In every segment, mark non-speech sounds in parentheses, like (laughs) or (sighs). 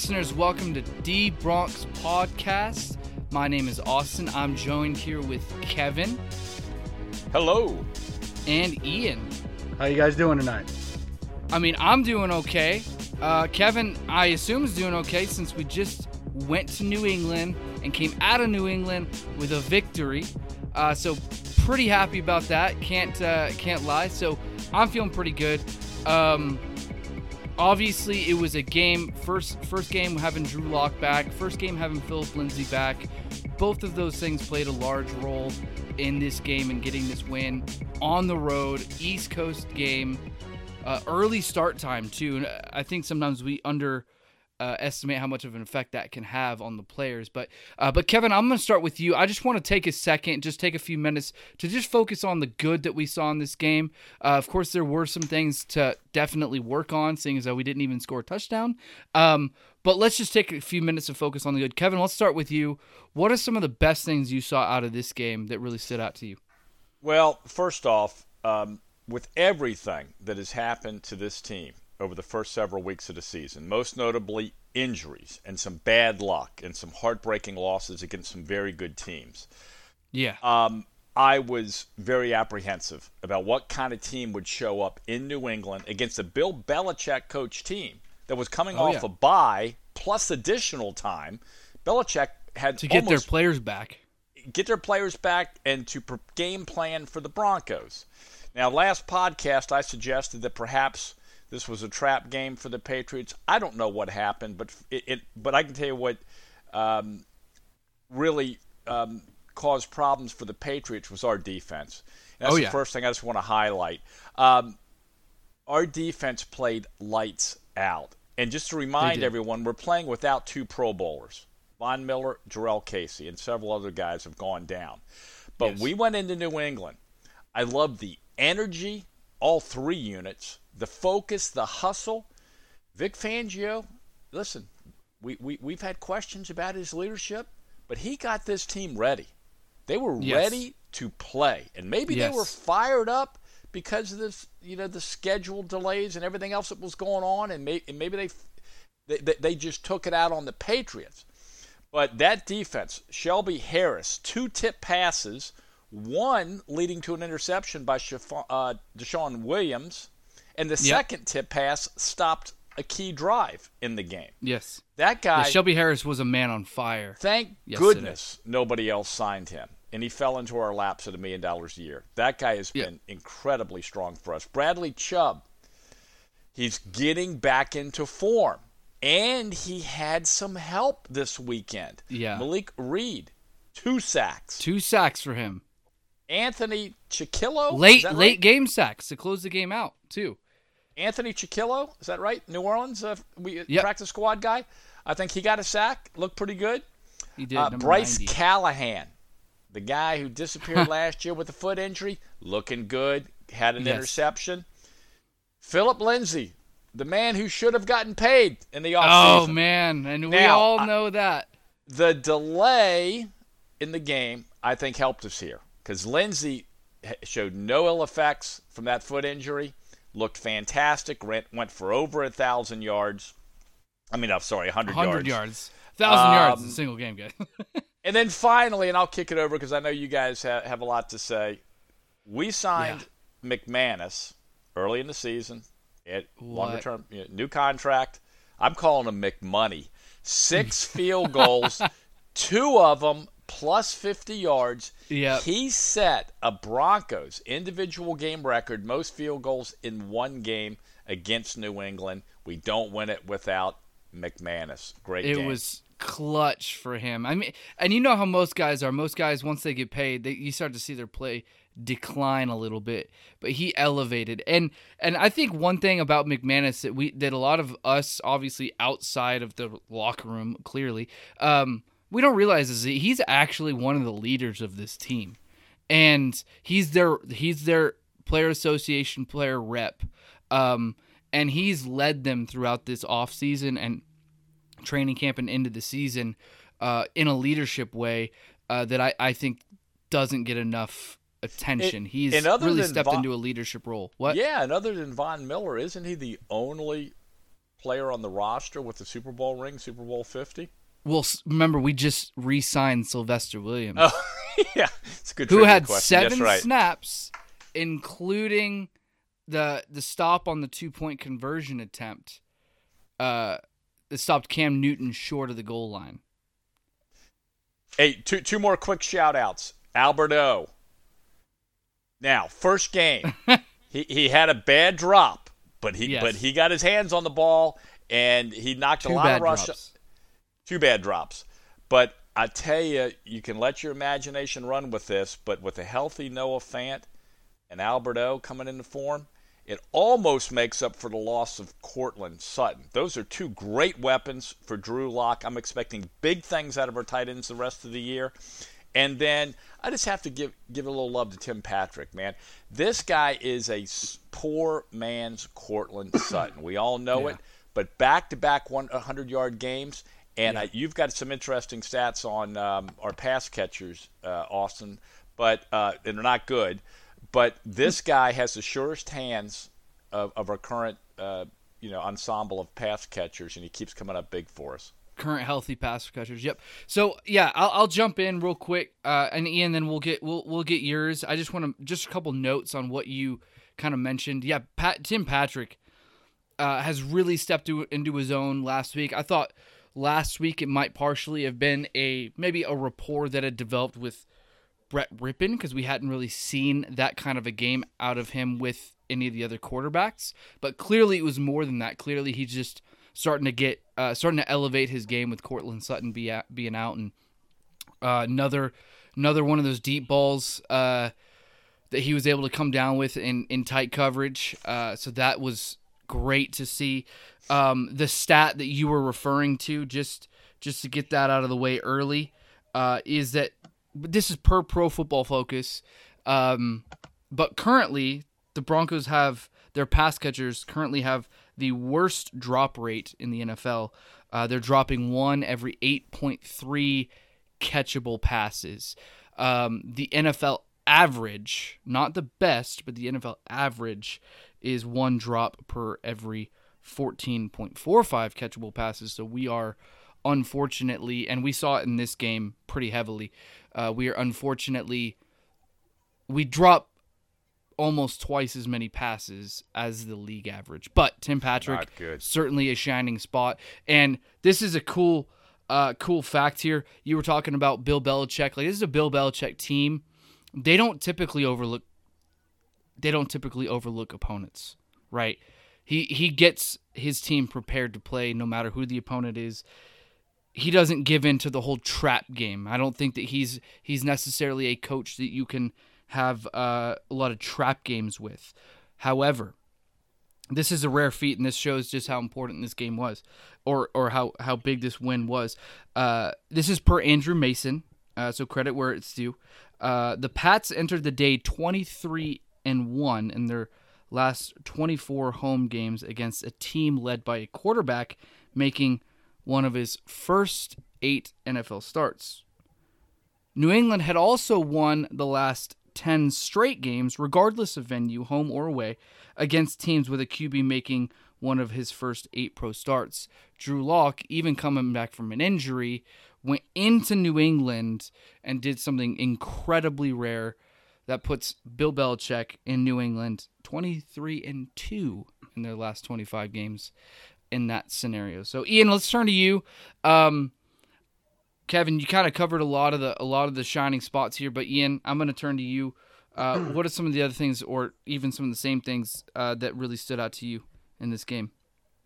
listeners? Welcome to D Bronx Podcast. My name is Austin. I'm joined here with Kevin Hello. and Ian. How you guys doing tonight? I mean, I'm doing okay. Uh, Kevin, I assume, is doing okay since we just went to New England and came out of New England with a victory. Uh, so pretty happy about that. Can't uh, can't lie. So I'm feeling pretty good. Um, obviously, it was a game first first game having Drew Lock back. First game having Phillip Lindsay back. Both of those things played a large role in this game and getting this win on the road, East Coast game. Uh, early start time too, and I think sometimes we under uh, estimate how much of an effect that can have on the players. But uh, but Kevin, I'm going to start with you. I just want to take a second, just take a few minutes to just focus on the good that we saw in this game. Uh, of course, there were some things to definitely work on, seeing as though we didn't even score a touchdown. Um, but let's just take a few minutes to focus on the good. Kevin, let's start with you. What are some of the best things you saw out of this game that really stood out to you? Well, first off, um, with everything that has happened to this team over the first several weeks of the season, most notably injuries and some bad luck and some heartbreaking losses against some very good teams, Yeah. um, I was very apprehensive about what kind of team would show up in New England against a Bill Belichick coach team that was coming Oh, off yeah. a bye plus additional time. Belichick had to get their players back. get their players back and to game plan for the Broncos. Now, last podcast, I suggested that perhaps this was a trap game for the Patriots. I don't know what happened, but it, it but I can tell you what um, really um, caused problems for the Patriots was our defense. And that's Oh, the first thing I just want to highlight. Um, our defense played lights out. And just to remind everyone, we're playing without two Pro Bowlers. Von Miller, Jurrell Casey, and several other guys have gone down. But Yes. we went into New England. I love the energy, all three units, the focus, the hustle. Vic Fangio, listen, we, we, we've had questions about his leadership, but he got this team ready. They were Yes. ready to play. And maybe Yes. they were fired up because of this, you know, the schedule delays and everything else that was going on, and, may, and maybe they, they they- they just took it out on the Patriots. But that defense, Shelby Harris, two tip passes, one leading to an interception by uh, DeShawn Williams, and the Yep. second tip pass stopped a key drive in the game. Yes. That guy, Yeah, Shelby Harris was a man on fire. thank yesterday. goodness nobody else signed him. And he fell into our laps at a million dollars a year. That guy has Yeah. been incredibly strong for us. Bradley Chubb, he's getting back into form. And he had some help this weekend. Yeah. Malik Reed, two sacks. Two sacks for him. Anthony Chickillo. Late late right? game sacks to close the game out too. Anthony Chickillo, is that right? New Orleans, uh, we Yep. practice squad guy. I think he got a sack. Looked pretty good. He did. Uh, Bryce 90. Callahan, the guy who disappeared (laughs) last year with a foot injury, looking good. Had an Yes. interception. Phillip Lindsay, the man who should have gotten paid in the offseason. Oh man, and we Now, all I- know that. the delay in the game, I think, helped us here because Lindsay showed no ill effects from that foot injury. Looked fantastic. Went, went for over a thousand yards. I mean, I'm sorry, 100, 100 yards. yards. Thousand yards in Um, a single game, guys. (laughs) And then finally, and I'll kick it over because I know you guys ha- have a lot to say. We signed McManus early in the season at longer term, you know, new contract. I'm calling him McMoney. Six (laughs) field goals, two of them plus 50 yards. Yep. He set a Broncos individual game record, most field goals in one game against New England. We don't win it without McManus. Great it game. was clutch for him. I mean, and you know how most guys are. Most guys, once they get paid, they, you start to see their play decline a little bit. But he elevated, and and I think one thing about McManus that we that a lot of us, obviously outside of the locker room, clearly, um, we don't realize is he's actually one of the leaders of this team, and he's their he's their player association player rep. Um, and he's led them throughout this offseason and training camp and into the season uh, in a leadership way uh, that I, I think doesn't get enough attention. He's and other really stepped Von- into a leadership role. What? Yeah, and other than Von Miller, isn't he the only player on the roster with the Super Bowl ring, Super Bowl 50? Well, remember we just re-signed Sylvester Williams. Oh, (laughs) yeah, it's a good. Who had question. seven right. snaps, including the the stop on the two point conversion attempt. Uh, it stopped Cam Newton short of the goal line. Hey, two two more quick shout outs. Albert O. Now, first game, (laughs) he, he had a bad drop, but he Yes. but he got his hands on the ball and he knocked Two a lot of rush. drops. Two bad drops. But I tell you, you can let your imagination run with this, but with a healthy Noah Fant and Albert O coming into form, it almost makes up for the loss of Courtland Sutton. Those are two great weapons for Drew Lock. I'm expecting big things out of our tight ends the rest of the year. And then I just have to give give a little love to Tim Patrick, man. This guy is a poor man's Courtland Sutton. We all know Yeah. it, but back-to-back 100-yard games, and I, you've got some interesting stats on um, our pass catchers, uh, Austin, but uh, and they're not good. But this guy has the surest hands of, of our current, uh, you know, ensemble of pass catchers, and he keeps coming up big for us. current healthy pass catchers. Yep. So yeah, I'll, I'll jump in real quick, uh, and Ian, then we'll get we'll we'll get yours. I just want to just a couple notes on what you kind of mentioned. Yeah, Pat, Tim Patrick uh, has really stepped to, into his own last week. I thought last week it might partially have been a maybe a rapport that had developed with Brett Rypien because we hadn't really seen that kind of a game out of him with any of the other quarterbacks. But clearly it was more than that. Clearly he's just starting to get uh, starting to elevate his game with Courtland Sutton be being out and uh, another another one of those deep balls uh, that he was able to come down with in in tight coverage. Uh, so that was great to see. Um, the stat that you were referring to, just just to get that out of the way early, uh, is that this is per Pro Football Focus. Um, but currently, the Broncos have their pass catchers currently have the worst drop rate in the NFL. Uh, they're dropping one every 8.3 catchable passes. Um, the NFL average, not the best, but the NFL average is one drop per every 14.45 catchable passes. So we are unfortunately, and we saw it in this game pretty heavily. Uh, we are unfortunately we drop almost twice as many passes as the league average. But Tim Patrick certainly a shining spot. And this is a cool uh cool fact here. You were talking about Bill Belichick. Like this is a Bill Belichick team. They don't typically overlook they don't typically overlook opponents, right? He he gets his team prepared to play no matter who the opponent is. He doesn't give in to the whole trap game. I don't think that he's he's necessarily a coach that you can have uh, a lot of trap games with. However, this is a rare feat, and this shows just how important this game was, or or how how big this win was. Uh, this is per Andrew Mason, uh, so credit where it's due. Uh, the Pats entered the day twenty three and one in their last twenty four home games against a team led by a quarterback making one of his first eight NFL starts. New England had also won the last 10 straight games, regardless of venue, home or away, against teams with a QB making one of his first eight pro starts. Drew Lock, even coming back from an injury, went into New England and did something incredibly rare that puts Bill Belichick in New England 23 and 2 in their last 25 games in that scenario. So Ian, let's turn to you. Um, Kevin, you kind of covered a lot of the a lot of the shining spots here, but Ian, I'm going to turn to you. Uh, (clears throat) what are some of the other things, or even some of the same things uh, that really stood out to you in this game?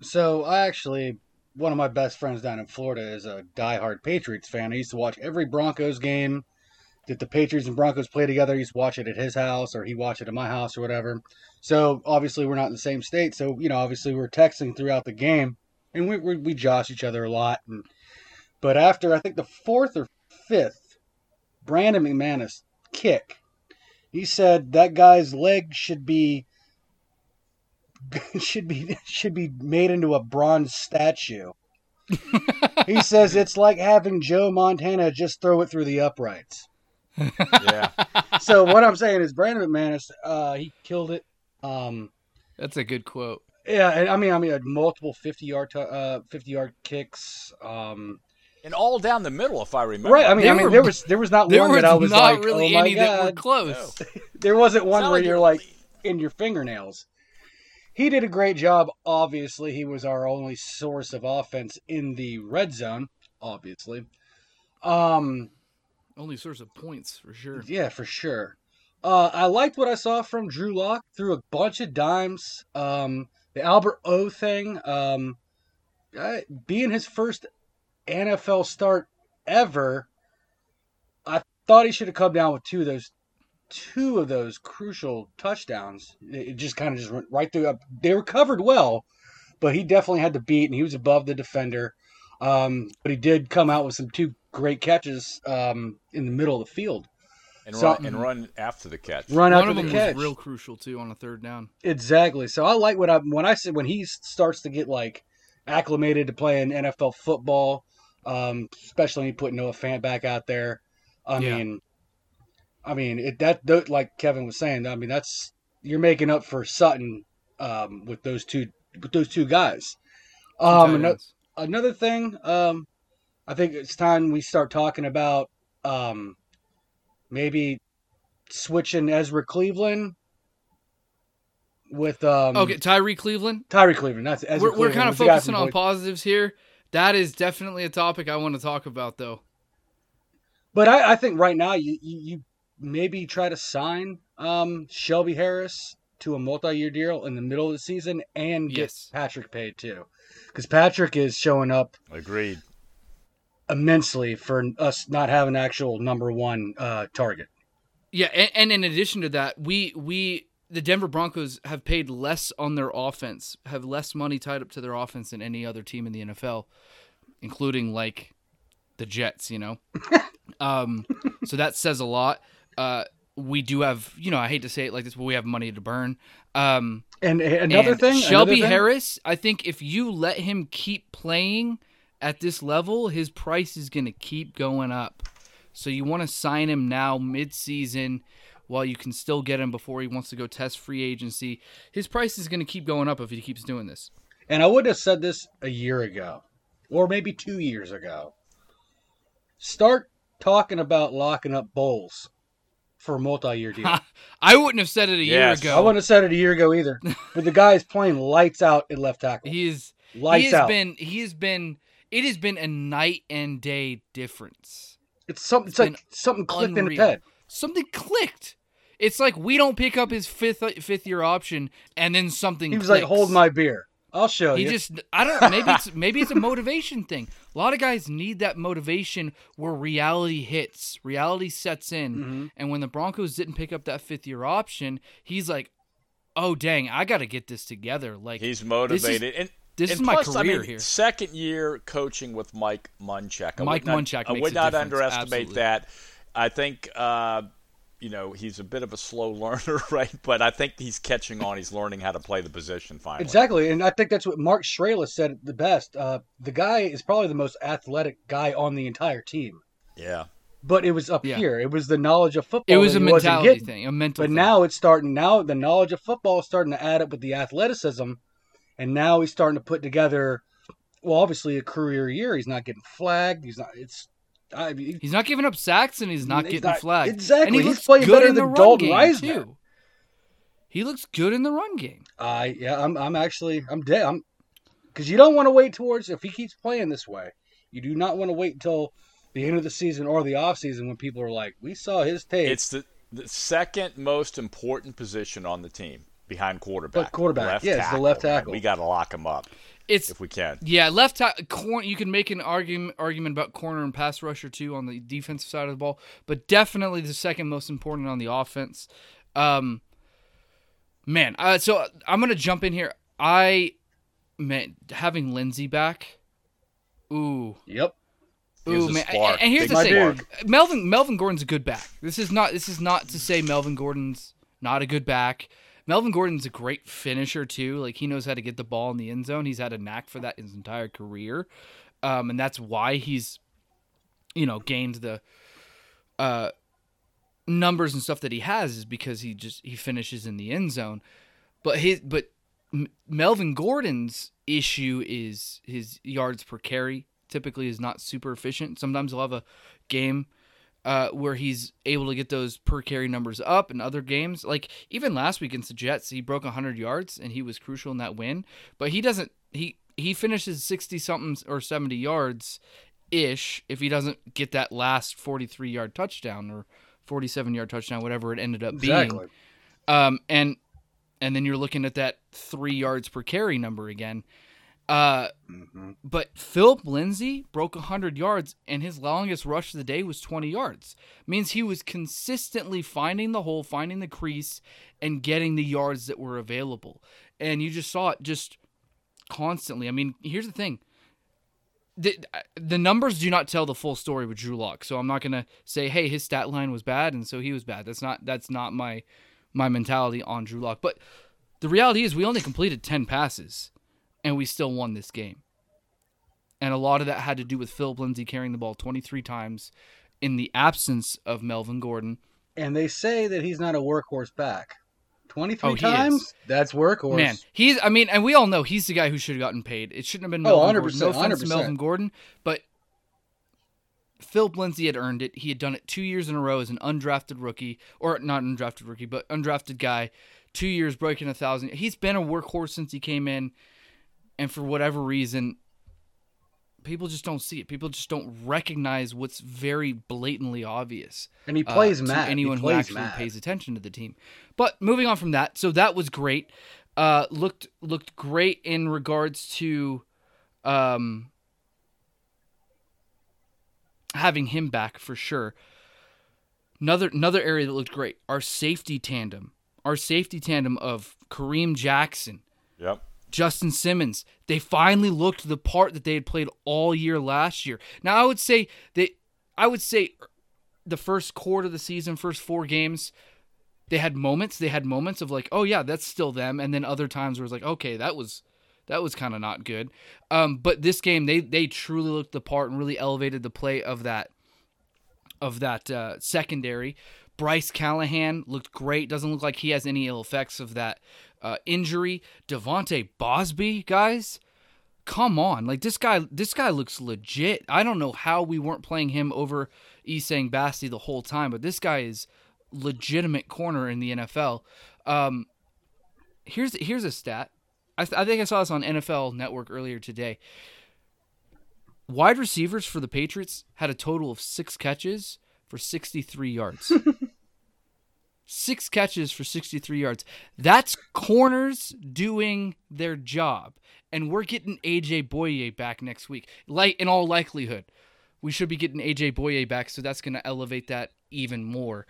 So I actually, one of my best friends down in Florida is a diehard Patriots fan. I used to watch every Broncos game that the Patriots and Broncos play together. To watch it at his house, or he watched it at my house, or whatever. So obviously we're not in the same state. So you know, obviously we're texting throughout the game, and we we, we josh each other a lot. And but after I think the fourth or fifth Brandon McManus kick, he said that guy's leg should be (laughs) should be should be made into a bronze statue. (laughs) he says it's like having Joe Montana just throw it through the uprights. Yeah. (laughs) So what I'm saying is Brandon McManus, uh, he killed it. Um, That's a good quote. Yeah, and I mean, I mean, had multiple fifty yard, t- uh, fifty yard kicks. Um, And all down the middle, if I remember. right. I mean, They I mean, were- there was there was not There one was that I was not like, really oh my any that were close. No. (laughs) There wasn't one where like you're it- like in your fingernails. He did a great job. Obviously, he was our only source of offense in the red zone. Obviously, um, Only source of points for sure. yeah, for sure. Uh, I liked what I saw from Drew Lock. Threw a bunch of dimes. Um, the Albert O thing, um, uh, being his first NFL start ever, I thought he should have come down with two of those, two of those crucial touchdowns. It just kind of just went right through. They were covered well, but he definitely had to beat, and he was above the defender. Um, but he did come out with some two great catches um, in the middle of the field. and, So- run, and run after the catch. Run One after of the them catch. was real crucial too on a third down. Exactly. So I like what I when I said when he starts to get like acclimated to playing NFL football, um, especially when you put Noah Fant back out there. I Yeah. mean, I mean it, that tho- like Kevin was saying. I mean that's you're making up for Sutton um, with those two with those two guys. Um, tight ano- ends. Another thing, um, I think it's time we start talking about um, maybe switching Ezra Cleveland with um, okay, Tyrie Cleveland. Tyrie Cleveland. That's Ezra We're, we're kind of was the guy focusing on positives here. That is definitely a topic I want to talk about, though. But I, I think right now you, you you maybe try to sign um, Shelby Harris to a multi-year deal in the middle of the season and get Yes. Patrick paid too, because Patrick is showing up Agreed. immensely for us not having actual number one uh, target. Yeah, and, and in addition to that, we we the Denver Broncos have paid less on their offense, have less money tied up to their offense than any other team in the NFL, including like the Jets. You know, (laughs) um, so that says a lot. Uh, we do have, you know, I hate to say it like this, but we have money to burn. Um, And another and thing, Shelby another thing- Harris, I think if you let him keep playing at this level, his price is going to keep going up. So you want to sign him now mid-season while you can still get him before he wants to go test free agency. His price is going to keep going up if he keeps doing this. And I would have said this a year ago, or maybe two years ago. Start talking about locking up Bolles for a multi-year deal. (laughs) I wouldn't have said it a Yes. year ago. I wouldn't have said it a year ago either. (laughs) But the guy is playing lights out at left tackle. He is lights he has out. been he has been it has been a night and day difference. it's something. It's been like something clicked in his unreal. head. Something clicked. It's like we don't pick up his fifth fifth year option and then something He was like, "Hold my beer. I'll show He you." just I don't maybe it's (laughs) maybe it's a motivation thing. A lot of guys need that motivation where reality hits, reality sets in, Mhm. and when the Broncos didn't pick up that fifth year option, he's like, "Oh dang, I got to get this together." Like He's motivated. and this and is my plus, career I mean, here. Second year coaching with Mike Munchak. I Mike would not, Munchak I would not underestimate absolutely. that. I think, uh, you know, he's a bit of a slow (laughs) learner, right? But I think he's catching on. He's learning how to play the position finally. Exactly, and I think that's what Mark Schlereth said the best. Uh, the guy is probably the most athletic guy on the entire team, Yeah. but it was up Yeah. here. It was the knowledge of football. it was a he mentality getting. thing, a mental. But thing. now it's starting. Now the knowledge of football is starting to add up with the athleticism, and now he's starting to put together. Well, obviously a career year. He's not getting flagged. He's not. It's. I mean, he's not giving up sacks and he's not He's getting not- flagged. exactly. And he He's looks playing good better in the than run Dalton game Reisner. too. He looks good in the run game. I yeah. I'm. I'm actually. I'm dead. I'm. Because you don't want to wait towards if he keeps playing this way. You do not want to wait until the end of the season or the off season when people are like, "We saw his tape." It's the, the second most important position on the team behind quarterback. But quarterback, yeah, it's the left man. tackle. We got to lock him up It's if we can. Yeah, left ta- corner. You can make an argument argument about corner and pass rusher too on the defensive side of the ball, but definitely the second most important on the offense. Um, man, uh, so I'm gonna jump in here. I man, having Lindsay back. Ooh, yep. He was ooh, a man. spark. And here's Big the My thing: dude. Melvin Melvin Gordon's a good back. This is not this is not to say Melvin Gordon's not a good back. Melvin Gordon's a great finisher too. Like he knows how to get the ball in the end zone. He's had a knack for that his entire career, um, and that's why he's, you know, gained the uh, numbers and stuff that he has is because he just he finishes in the end zone. But his but Melvin Gordon's issue is his yards per carry. Typically, is not super efficient. Sometimes he'll have a game uh, where he's able to get those per carry numbers up. In other games, like even last week against the Jets, he broke 100 yards and he was crucial in that win. But he doesn't. He he finishes 60 something or 70 yards ish if he doesn't get that last 43 yard touchdown or 47 yard touchdown, whatever it ended up Exactly. being. Um, and and then you're looking at that three yards per carry number again. Uh, hmm but Phillip Lindsay broke 100 yards, and his longest rush of the day was 20 yards. Means he was consistently finding the hole, finding the crease, and getting the yards that were available. And you just saw it just constantly. I mean, here's the thing. The, the numbers do not tell the full story with Drew Lock, so I'm not gonna say, "Hey, his stat line was bad, and so he was bad." That's not that's not my my mentality on Drew Lock. But the reality is, we only completed 10 passes, and we still won this game and a lot of that had to do with Phillip Lindsay carrying the ball 23 times in the absence of Melvin Gordon. And they say that he's not a workhorse back. 23 Oh, times? That's workhorse. Man, he's I mean, and we all know he's the guy who should have gotten paid. It shouldn't have been Oh, Melvin 100%, Gordon. No offense to 100%. Melvin Gordon, but Phillip Lindsay had earned it. He had done it two years in a row as an undrafted rookie, or not undrafted rookie, but undrafted guy. Two years breaking a thousand. He's been a workhorse since he came in, and for whatever reason, people just don't see it. People just don't recognize what's very blatantly obvious. and he uh, plays to mad. anyone he who actually mad. pays attention to the team. But moving on from that, so that was great. Uh, looked looked great in regards to um, having him back for sure. Another another area that looked great, our safety tandem, our safety tandem of Kareem Jackson, Yep. Justin Simmons. They finally looked the part that they had played all year last year. Now I would say that I would say the first quarter of the season, first four games, they had moments. They had moments of like, oh yeah, that's still them, and then other times where it's like, okay, that was that was kind of not good. Um, but this game, they they truly looked the part and really elevated the play of that of that uh, secondary. Bryce Callahan looked great. Doesn't look like he has any ill effects of that uh, injury. De'Vante Bausby, guys, come on! Like this guy, this guy looks legit. I don't know how we weren't playing him over Essang Bassey the whole time, but this guy is legitimate corner in the NFL. Um, here's here's a stat. I, th- I think I saw this on NFL Network earlier today. Wide receivers for the Patriots had a total of six catches for 63 yards. (laughs) six catches for 63 yards. That's corners doing their job. And we're getting AJ Bouye back next week. Like in all likelihood, we should be getting AJ Bouye back, so that's going to elevate that even more.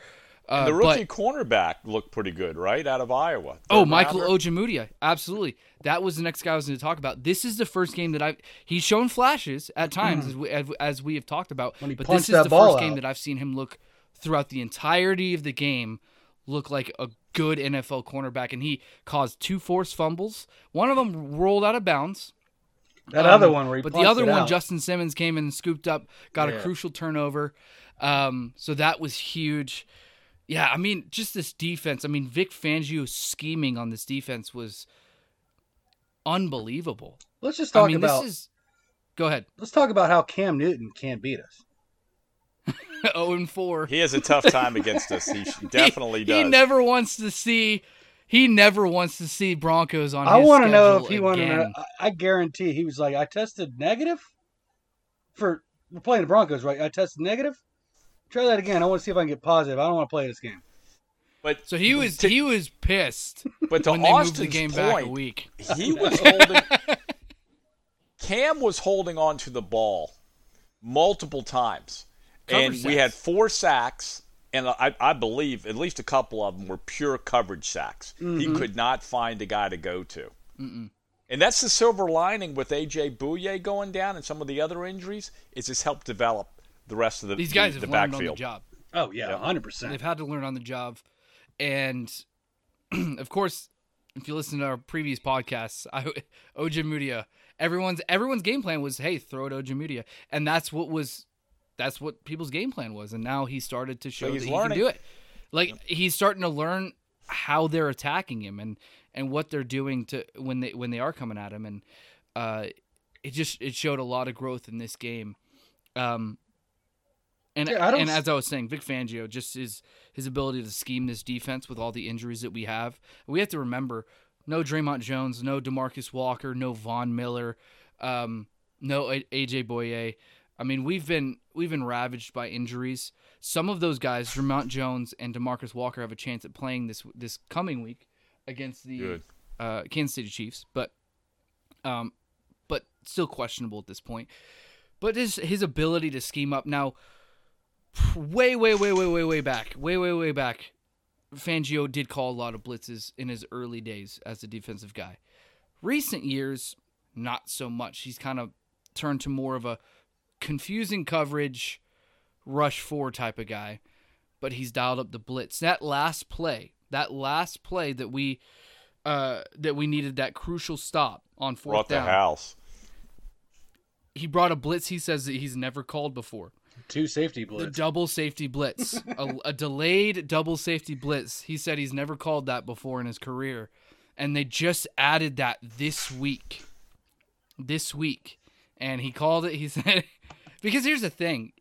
Uh, the but- rookie cornerback looked pretty good, right, out of Iowa. Oh, Michael. Ojemudia, absolutely. That was the next guy I was going to talk about. This is the first game that I've. he's shown flashes at times as we, as, as we have talked about, When he but this is the ball first game that I've seen him look throughout the entirety of the game look like a good NFL cornerback, and he caused two forced fumbles. One of them rolled out of bounds. That Um, other one where he but the other one, out. Justin Simmons came in and scooped up, got a crucial turnover. Um, so that was huge. Yeah, I mean, just this defense. I mean, Vic Fangio's scheming on this defense was unbelievable. Let's just talk I mean, about this is. Go ahead. let's talk about how Cam Newton can't beat us. Oh and four. He has a tough time against us. He (laughs) definitely he, does. He never wants to see. He never wants to see Broncos on. His own. I want to know if he wanted to. I I guarantee he was like, I tested negative for we're playing the Broncos, right? I tested negative. Try that again. I want to see if I can get positive. I don't want to play this game. but So he was to, he was pissed but to when they moved the Austin's game back a week. he was (laughs) holding. Cam was holding on to the ball multiple times, Cover and we had four sacks, and I, I believe at least a couple of them were pure coverage sacks. He Mm-hmm. could not find a guy to go to. And that's the silver lining with AJ Bouye going down and some of the other injuries is it's helped develop the rest of the, These guys the, have the learned backfield. on the job. Oh yeah, Yeah. hundred percent. They've had to learn on the job, and (clears throat) of course, if you listen to our previous podcasts, I, (laughs) Ojemudia, everyone's everyone's game plan was, hey, throw it Ojemudia, and that's what was, that's what people's game plan was, and now he started to show he's that learning. he can do it. Like he's starting to learn how they're attacking him and and what they're doing to when they when they are coming at him and uh it just it showed a lot of growth in this game um and Yeah, I don't and s- as I was saying, Vic Fangio just his his ability to scheme this defense with all the injuries that we have. We have to remember no Dre'Mont Jones, no Demarcus Walker, no Von Miller, um, no A- AJ Bouye. I mean, we've been we've been ravaged by injuries. Some of those guys, Dre'Mont Jones and Demarcus Walker, have a chance at playing this this coming week against the uh, Kansas City Chiefs, but um, but still questionable at this point. But his his ability to scheme up now, way way way way way way back, way way way back, Fangio did call a lot of blitzes in his early days as a defensive guy. Recent years, not so much. He's kind of turned to more of a confusing coverage, rush four type of guy. But he's dialed up the blitz. That last play, that last play that we uh, that we needed that crucial stop on fourth Brought the down. house. He brought a blitz. He says that he's never called before. Two safety blitz. The double safety blitz, (laughs) a, a delayed double safety blitz. He said he's never called that before in his career, and they just added that this week. This week, and he called it. He (laughs) said, because here's the thing,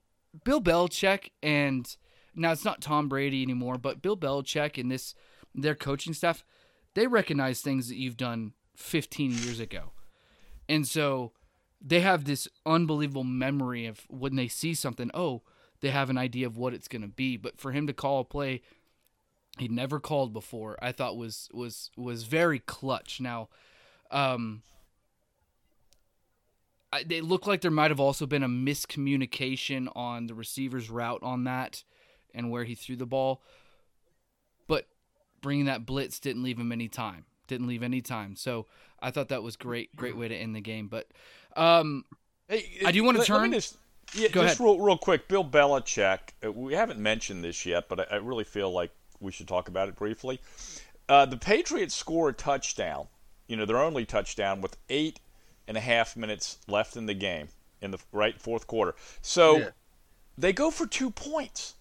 Bill Belichick and now it's not Tom Brady anymore, but Bill Belichick and this their coaching staff, they recognize things that you've done 15 years ago, and so they have this unbelievable memory of when they see something. Oh, they have an idea of what it's going to be. But for him to call a play he'd never called before, I thought was was was very clutch. Now, um, they look like there might have also been a miscommunication on the receiver's route on that and where he threw the ball. But bringing that blitz didn't leave him any time. Didn't leave any time. So I thought that was great. Great way to end the game. But um, Hey, I do let- let turn- just- yeah, Go just ahead. real, real quick. Bill Belichick. uh, We haven't mentioned this yet, but I, I really feel like we should talk about it briefly. Uh, the Patriots score a touchdown. You know, their only touchdown with eight and a half minutes left in the game in the right fourth quarter. So Yeah. they go for two points.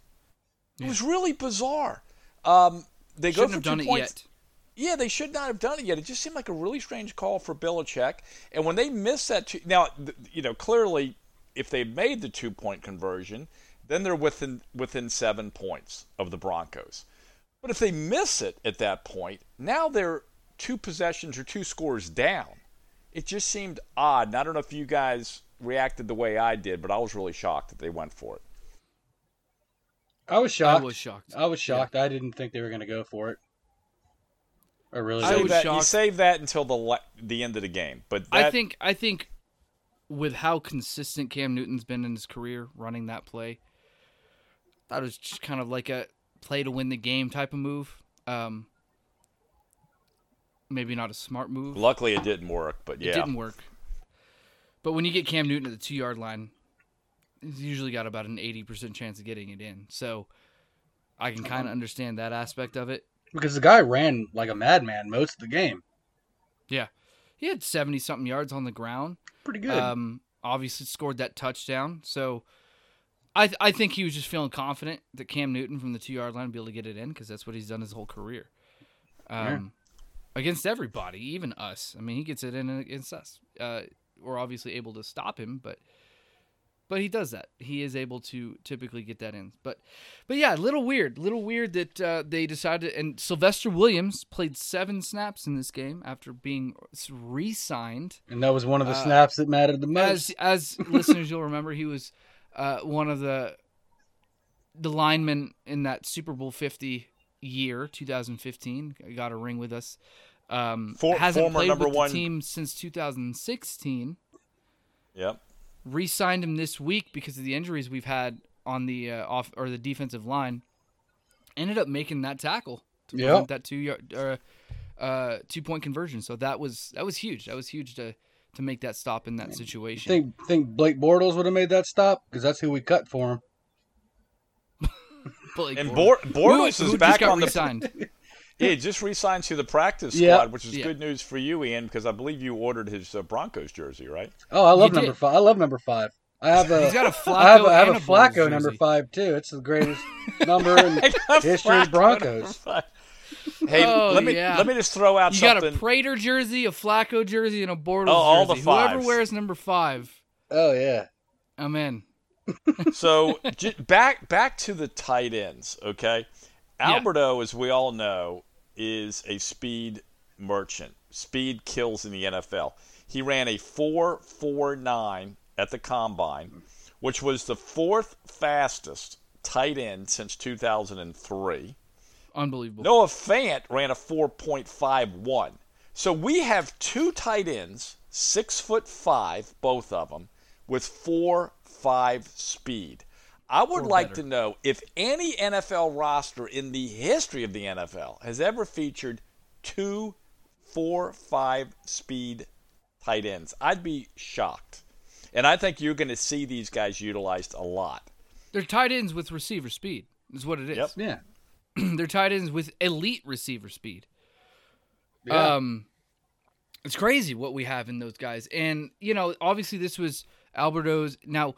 It was really bizarre. Um, they go shouldn't for have two done it points. yet. Yeah, they should not have done it yet. It just seemed like a really strange call for Belichick. And when they missed that, two, now you know clearly, if they made the two point conversion, then they're within within seven points of the Broncos. But if they miss it at that point, now they're two possessions or two scores down. It just seemed odd. And I don't know if you guys reacted the way I did, but I was really shocked that they went for it. I was shocked. I was shocked. I was shocked. I didn't think they were going to go for it. I really I Save didn't. was that, you save that until the le- the end of the game. But I think I think with how consistent Cam Newton's been in his career running that play, that was just kind of like a play to win the game type of move. Um, maybe not a smart move. luckily it didn't work. But yeah, It didn't work. But when you get Cam Newton at the two yard line, he's usually got about an eighty percent chance of getting it in. So I can kind of understand that aspect of it. Because the guy ran like a madman most of the game. Yeah, he had seventy something yards on the ground. Pretty good. Um, obviously scored that touchdown. So I th- I think he was just feeling confident that Cam Newton from the two yard line would be able to get it in because that's what he's done his whole career. Um, against everybody, even us. I mean, he gets it in against us. Uh, we're obviously able to stop him, but but he does that. He is able to typically get that in. But but yeah, little weird, little weird that uh, they decided. And Sylvester Williams played seven snaps in this game after being re-signed. and that was one of the uh, snaps that mattered the most. As as (laughs) listeners, you'll remember he was uh, one of the the linemen in that Super Bowl Fifty year, 2015. Got a ring with us. Um, For- hasn't former played number with one- the team since 2016. Yep. Re-signed him this week because of the injuries we've had on the uh, off or the defensive line. Ended up making that tackle to Yep. prevent that two yard uh, uh, two point conversion. So that was that was huge. That was huge to to make that stop in that situation. think think Blake Bortles would have made that stop because that's who we cut for him. Blake And Bortles. Bor- Who- Bortles who is just back got on the (laughs) re-signed. Yeah, he just re-signed to the practice squad, Yeah. which is Yeah. good news for you, Ian, because I believe you ordered his uh, Broncos jersey, right? Oh, I love He number did. five. I love number five. I have a. (laughs) He's got a Flacco I have a, I have a a Bortles Flacco number five too. It's the greatest (laughs) number in history of Broncos. Hey, Oh, let me yeah. let me just throw out You got a Prater jersey, a Flacco jersey, and a Bortles Oh, all the jersey. Whoever wears number five, Oh yeah. I'm in. So j- back back to the tight ends, okay? Yeah. Albert O, as we all know, is a speed merchant. Speed kills in the NFL. He ran a 4.49 at the combine, which was the fourth fastest tight end since 2003. Unbelievable. Noah Fant ran a 4.51. So we have two tight ends, six foot five, both of them, with four five speed. I would like better. to know if any NFL roster in the history of the NFL has ever featured two four five speed tight ends. I'd be shocked. And I think you're going to see these guys utilized a lot. They're tight ends with receiver speed. Is what it is. Yep. Yeah. (clears throat) They're tight ends with elite receiver speed. Yeah. Um, it's crazy what we have in those guys, and you know, obviously this was Albert O's. Now,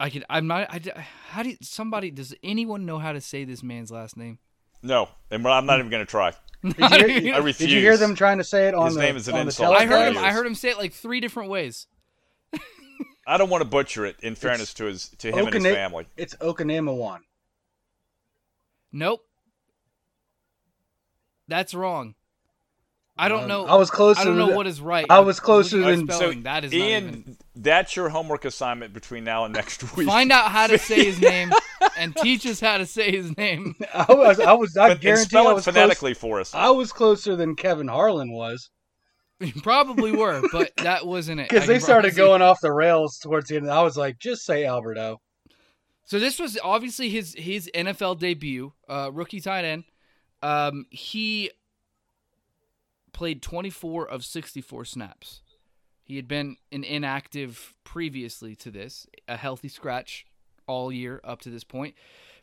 I could. I'm not. I, how do you, somebody? Does anyone know how to say this man's last name? No, and I'm not even going to try. (laughs) Did you, hear, I refuse. did you hear them trying to say it on His the, name is an insult. I heard him. I heard him say it like three different ways. I don't want to butcher it. In fairness to his to him and his family. It's Okanemawan. Nope. That's wrong. I don't know. I was closer. I don't know what is right. I was closer than- spelling, that is not Ian, even. that's your homework assignment between now and next (laughs) week. Find out how to say his (laughs) name and teach us how to say his name. (laughs) I was. I was. I but, and guarantee spell I it was close. phonetically for us. I was closer than Kevin Harlan was You probably were, but that wasn't it. Because they started promise you. going off the rails towards the end. I was like, just say Albert O. So this was obviously his his NFL debut, uh, rookie tight end. Um, he played 24 of 64 snaps. He had been an inactive previously to this, a healthy scratch all year up to this point.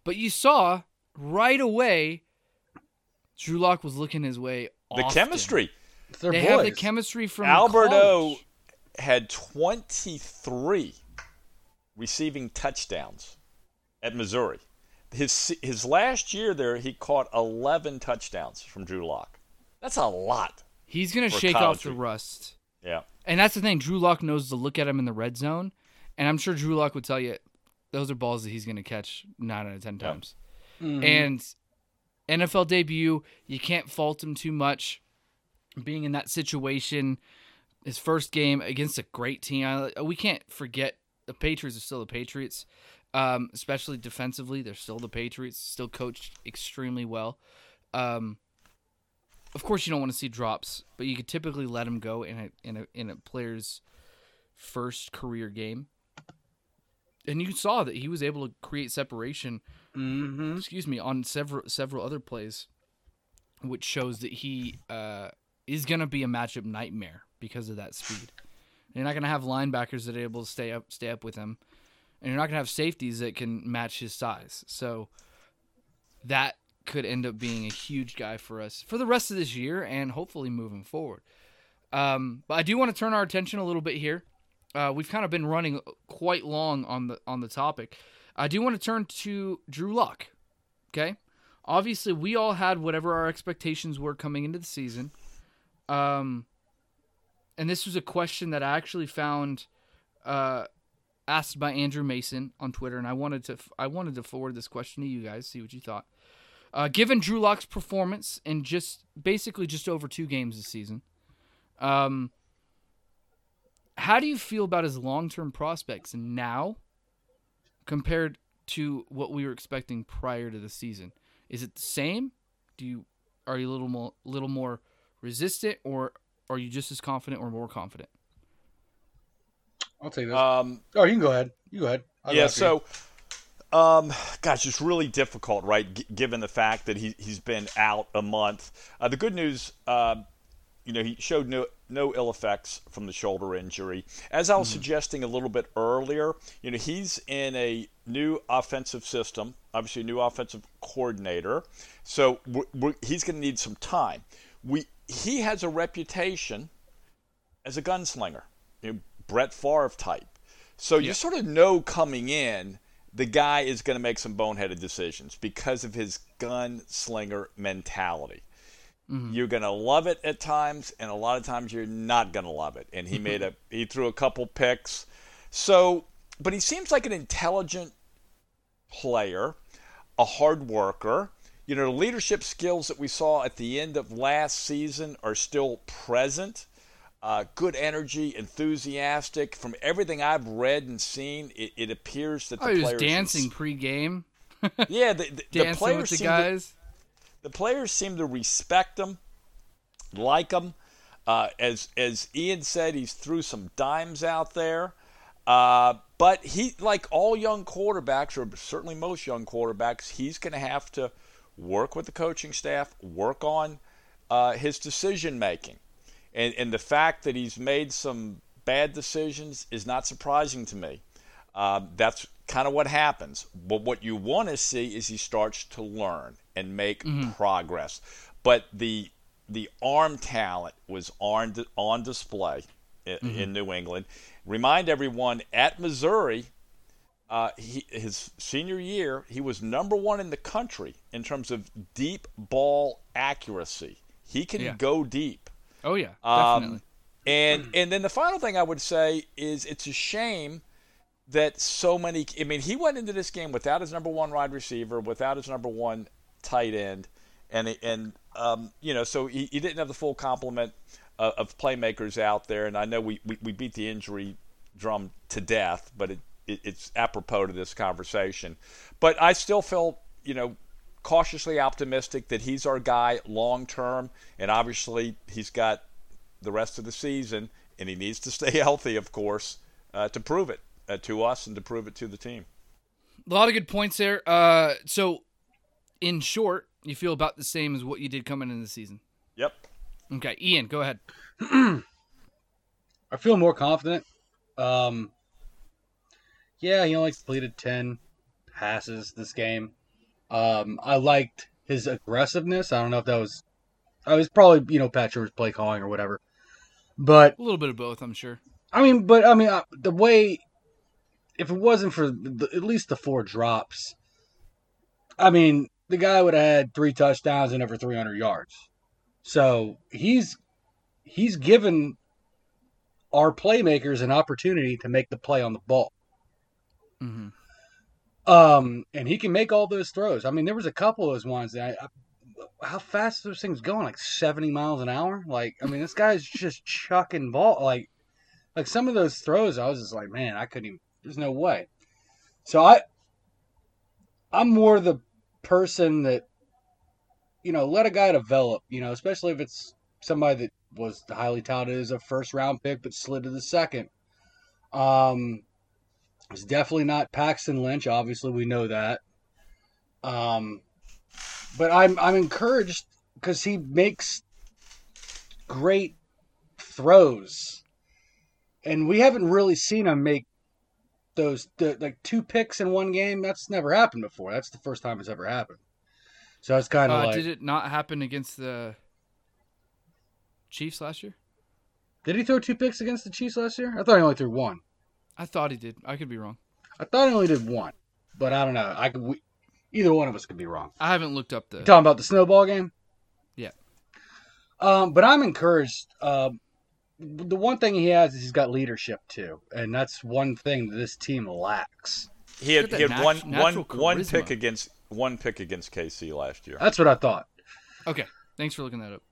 But you saw right away, Drew Lock was looking his way. the chemistry. It's their They boys. have the chemistry from Albert O college. had 23 receiving touchdowns at Missouri. His his last year there, he caught 11 touchdowns from Drew Lock. That's a lot. He's gonna for shake off the rust. Yeah. And that's the thing. Drew Lock knows to look at him in the red zone, and I'm sure Drew Lock would tell you those are balls that he's going to catch nine out of ten Yeah. times. Mhm. And NFL debut, you can't fault him too much. Being in that situation, his first game against a great team, I- we can't forget the Patriots are still the Patriots, um, especially defensively. They're still the Patriots, still coached extremely well. Um, of course, you don't want to see drops, but you could typically let him go in a in a in a player's first career game. And you saw that he was able to create separation Mhm. excuse me, on several several other plays, which shows that he uh, is going to be a matchup nightmare because of that speed. You're not going to have linebackers that are able to stay up stay up with him, and you're not going to have safeties that can match his size. So that could end up being a huge guy for us for the rest of this year and hopefully moving forward. Um, but I do want to turn our attention a little bit here. Uh, we've kind of been running quite long on the on the topic. I do want to turn to Drew Lock. Okay, obviously we all had whatever our expectations were coming into the season. Um, and this was a question that I actually found uh, asked by Andrew Mason on Twitter, and I wanted to I wanted to forward this question to you guys, see what you thought. Uh, given Drew Lock's performance in just basically just over two games this season, um, how do you feel about his long term prospects now compared to what we were expecting prior to the season? Is it the same? Do you are you a little more little more resistant, or are you just as confident or more confident? I'll take that. Um, oh, you can go ahead. You go ahead. I'll go yeah, after you. Um, gosh, it's really difficult, right? G- given the fact that he he's been out a month. Uh, the good news, uh, you know, he showed no no ill effects from the shoulder injury. As I was suggesting a little bit earlier, you know, he's in a new offensive system, obviously a new offensive coordinator, so we're, we're, he's going to need some time. We he has a reputation as a gunslinger, you know, Brett Favre type. So you sort of know coming in the guy is going to make some boneheaded decisions because of his gunslinger mentality. Mm-hmm. You're going to love it at times, and a lot of times you're not going to love it. And he (laughs) made a he threw a couple picks, so but he seems like an intelligent player, a hard worker. You know, the leadership skills that we saw at the end of last season are still present. Uh, good energy, enthusiastic. From everything I've read and seen, it, it appears that the oh, the he was dancing pre-game. (laughs) yeah, the, the, the players the seem guys. To, the players seem to respect him, like him. Uh, as as Ian said, he's threw some dimes out there. Uh, but he, like all young quarterbacks, or certainly most young quarterbacks, he's going to have to work with the coaching staff, work on uh, his decision making. And, and the fact that he's made some bad decisions is not surprising to me. Uh, that's kind of what happens. But what you want to see is he starts to learn and make mm-hmm. progress. But the the arm talent was on on display in, mm-hmm. in New England. Remind everyone at Missouri, uh, he, his senior year, he was number one in the country in terms of deep ball accuracy. He can yeah. go deep. Oh yeah, um, definitely. and and then the final thing I would say is it's a shame that so many. I mean, he went into this game without his number one wide receiver, without his number one tight end, and and um, you know, so he, he didn't have the full complement uh, of playmakers out there. And I know we, we, we, beat the injury drum to death, but it, it, it's apropos to this conversation. But I still feel, you know, cautiously optimistic that he's our guy long term. And obviously, he's got the rest of the season, and he needs to (laughs) stay healthy, of course, uh, to prove it uh, to us and to prove it to the team. A lot of good points there. Uh, so, in short, you feel about the same as what you did coming into the season. Yep. Okay, Ian, go ahead. (clears throat) I feel more confident. Um, yeah, he only completed ten passes this game. Um, I liked his aggressiveness. I don't know if that was, I was probably you know Pat Shurmur's play calling or whatever, but a little bit of both, I'm sure. I mean, but I mean uh, the way, if it wasn't for the, at least the four drops, I mean the guy would have had three touchdowns and over 300 yards. So he's he's given our playmakers an opportunity to make the play on the ball. Mm-hmm. Um, and he can make all those throws. I mean, there was a couple of those ones that I, I, how fast those things going? Like seventy miles an hour. Like, I mean, this guy's just chucking ball. Like, like some of those throws, I was just like, man, I couldn't even. There's no way. So I, I'm more the person that you know, let a guy develop, you know, especially if it's somebody that was highly touted as a first round pick but slid to the second. Um, it's definitely not Paxton Lynch. Obviously, we know that. Um, but I'm I'm encouraged because he makes great throws, and we haven't really seen him make those the, like two picks in one game. That's never happened before. That's the first time it's ever happened. So it's kind of uh, like. Did it not happen against the Chiefs last year? Did he throw two picks against the Chiefs last year? I thought he only threw one. I thought he did. I could be wrong. I thought he only did one, but I don't know. I could. We, either one of us could be wrong. I haven't looked up the. You talking about the snowball game? Yeah. Um, but I'm encouraged. Uh, the one thing he has is he's got leadership too, and that's one thing that this team lacks. He had, he had nat- one, one, one pick against one pick against KC last year. That's what I thought. Okay, thanks for looking that up.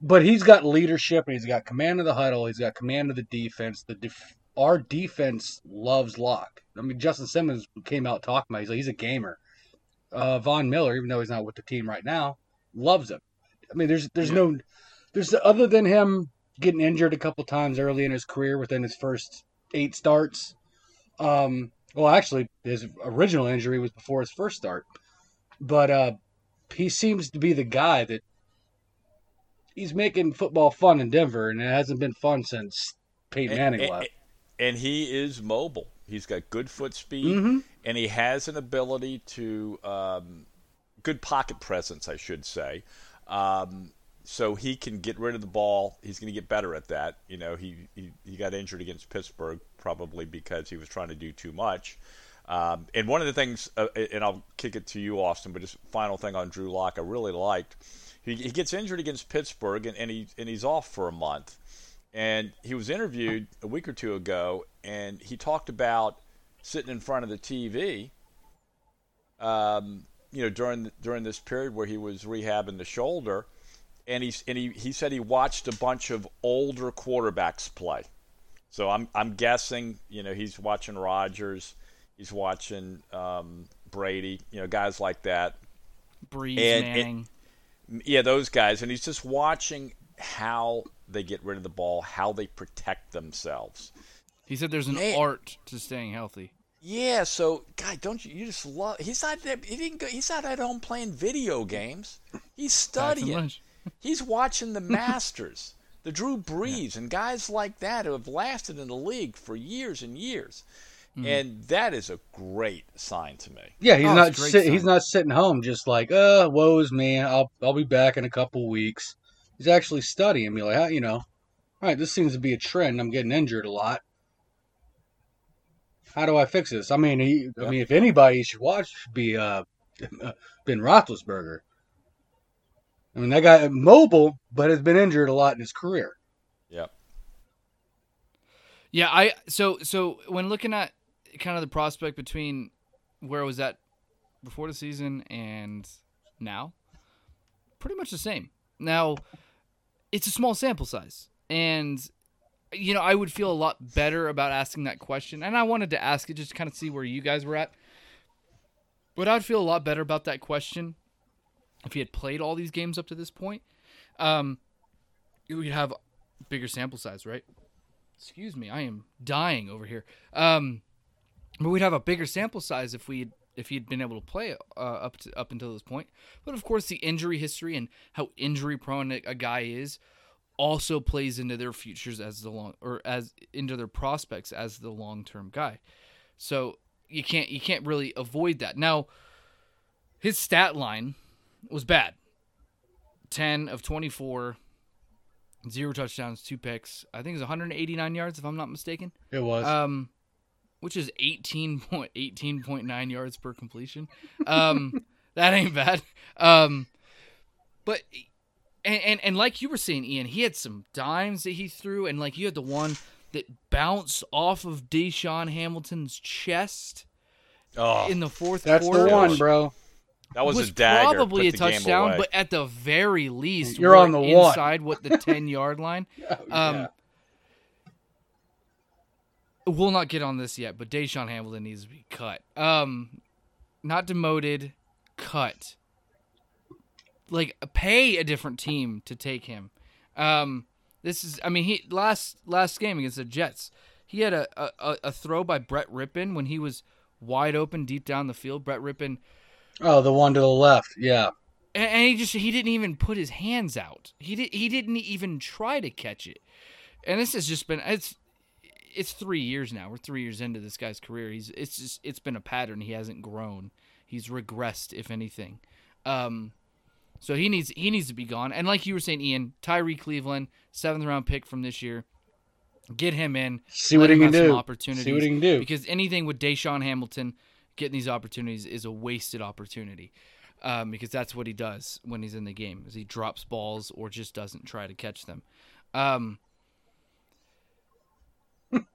But he's got leadership, and he's got command of the huddle. He's got command of the defense. The def- our defense loves Lock. I mean, Justin Simmons came out talking about. He's like he's a gamer. Uh, Von Miller, even though he's not with the team right now, loves him. I mean, there's there's yeah. no there's other than him getting injured a couple times early in his career within his first eight starts. Um, well, actually, his original injury was before his first start. But uh, he seems to be the guy that he's making football fun in Denver, and it hasn't been fun since Peyton Manning and, left. And he is mobile. He's got good foot speed, mm-hmm. and he has an ability to um, good pocket presence, I should say. Um, so he can get rid of the ball. He's going to get better at that. You know, he, he, he got injured against Pittsburgh probably because he was trying to do too much. Um, and one of the things, uh, and I'll kick it to you, Austin, but just final thing on Drew Lock, I really liked. He, he gets injured against Pittsburgh, and, and he and he's off for a month. And he was interviewed a week or two ago, and he talked about sitting in front of the TV. Um, you know, during during this period where he was rehabbing the shoulder, and he and he, he said he watched a bunch of older quarterbacks play. So I'm I'm guessing you know he's watching Rodgers, he's watching um, Brady, you know guys like that. Brees, and, Manning. And, yeah, those guys, and he's just watching how they get rid of the ball, how they protect themselves. He said there's an Man. art to staying healthy. Yeah, so God, don't you? You just love. He's not. He didn't go. He's not at home playing video games. He's (laughs) studying. he's watching the (laughs) Masters, the Drew Brees, yeah. and guys like that who have lasted in the league for years and years. Mm-hmm. And that is a great sign to me. Yeah, he's oh, not sit, he's not sitting home just like, uh, woe's me. I'll I'll be back in a couple weeks. He's actually studying. Me like, you know, all right, this seems to be a trend. I'm getting injured a lot how do I fix this? I mean, he, I mean, if anybody should watch, should be uh, (laughs) Ben Roethlisberger. I mean, that guy mobile, but has been injured a lot in his career. Yeah. Yeah, I so so when looking at kind of the prospect between where I was at before the season and now, pretty much the same. Now, it's a small sample size, and you know, I would feel a lot better about asking that question. And I wanted to ask it just to kind of see where you guys were at. But I would feel a lot better about that question if he had played all these games up to this point. Um, we'd have bigger sample size, right? Excuse me, I am dying over here. Um, but we'd have a bigger sample size if we if he'd been able to play uh, up to up until this point. But of course, the injury history and how injury prone a guy is also plays into their futures as the long or as into their prospects as the long term guy. So you can't you can't really avoid that. Now his stat line was bad. 10 of 24 zero touchdowns, two picks. I think it was 189 yards if I'm not mistaken. It was. Um which is 18.18.9 yards per completion. Um (laughs) that ain't bad. Um but and, and and like you were saying, Ian, he had some dimes that he threw, and like you had the one that bounced off of DaeSean Hamilton's chest oh, in the fourth that's quarter. That's the one, bro. That was, was a dagger. probably a touchdown, but at the very least, you're on the inside one. what the ten yard line. (laughs) oh, um, yeah. We'll not get on this yet, but DaeSean Hamilton needs to be cut. Um, not demoted, cut like pay a different team to take him. Um, this is, I mean, he last last game against the Jets, he had a, a, a throw by Brett Rypien when he was wide open deep down the field. Brett Rypien. Oh, the one to the left, yeah. And, and he just he didn't even put his hands out. He did he didn't even try to catch it. And this has just been it's it's three years now. We're three years into this guy's career. He's it's just it's been a pattern. He hasn't grown. He's regressed, if anything. Um, so he needs he needs to be gone. And like you were saying, Ian, Tyrie Cleveland, seventh round pick from this year. Get him in. See what he can do. Opportunities See what he can do. Because anything with DaeSean Hamilton getting these opportunities is a wasted opportunity. Um, because that's what he does when he's in the game is he drops balls or just doesn't try to catch them. Um,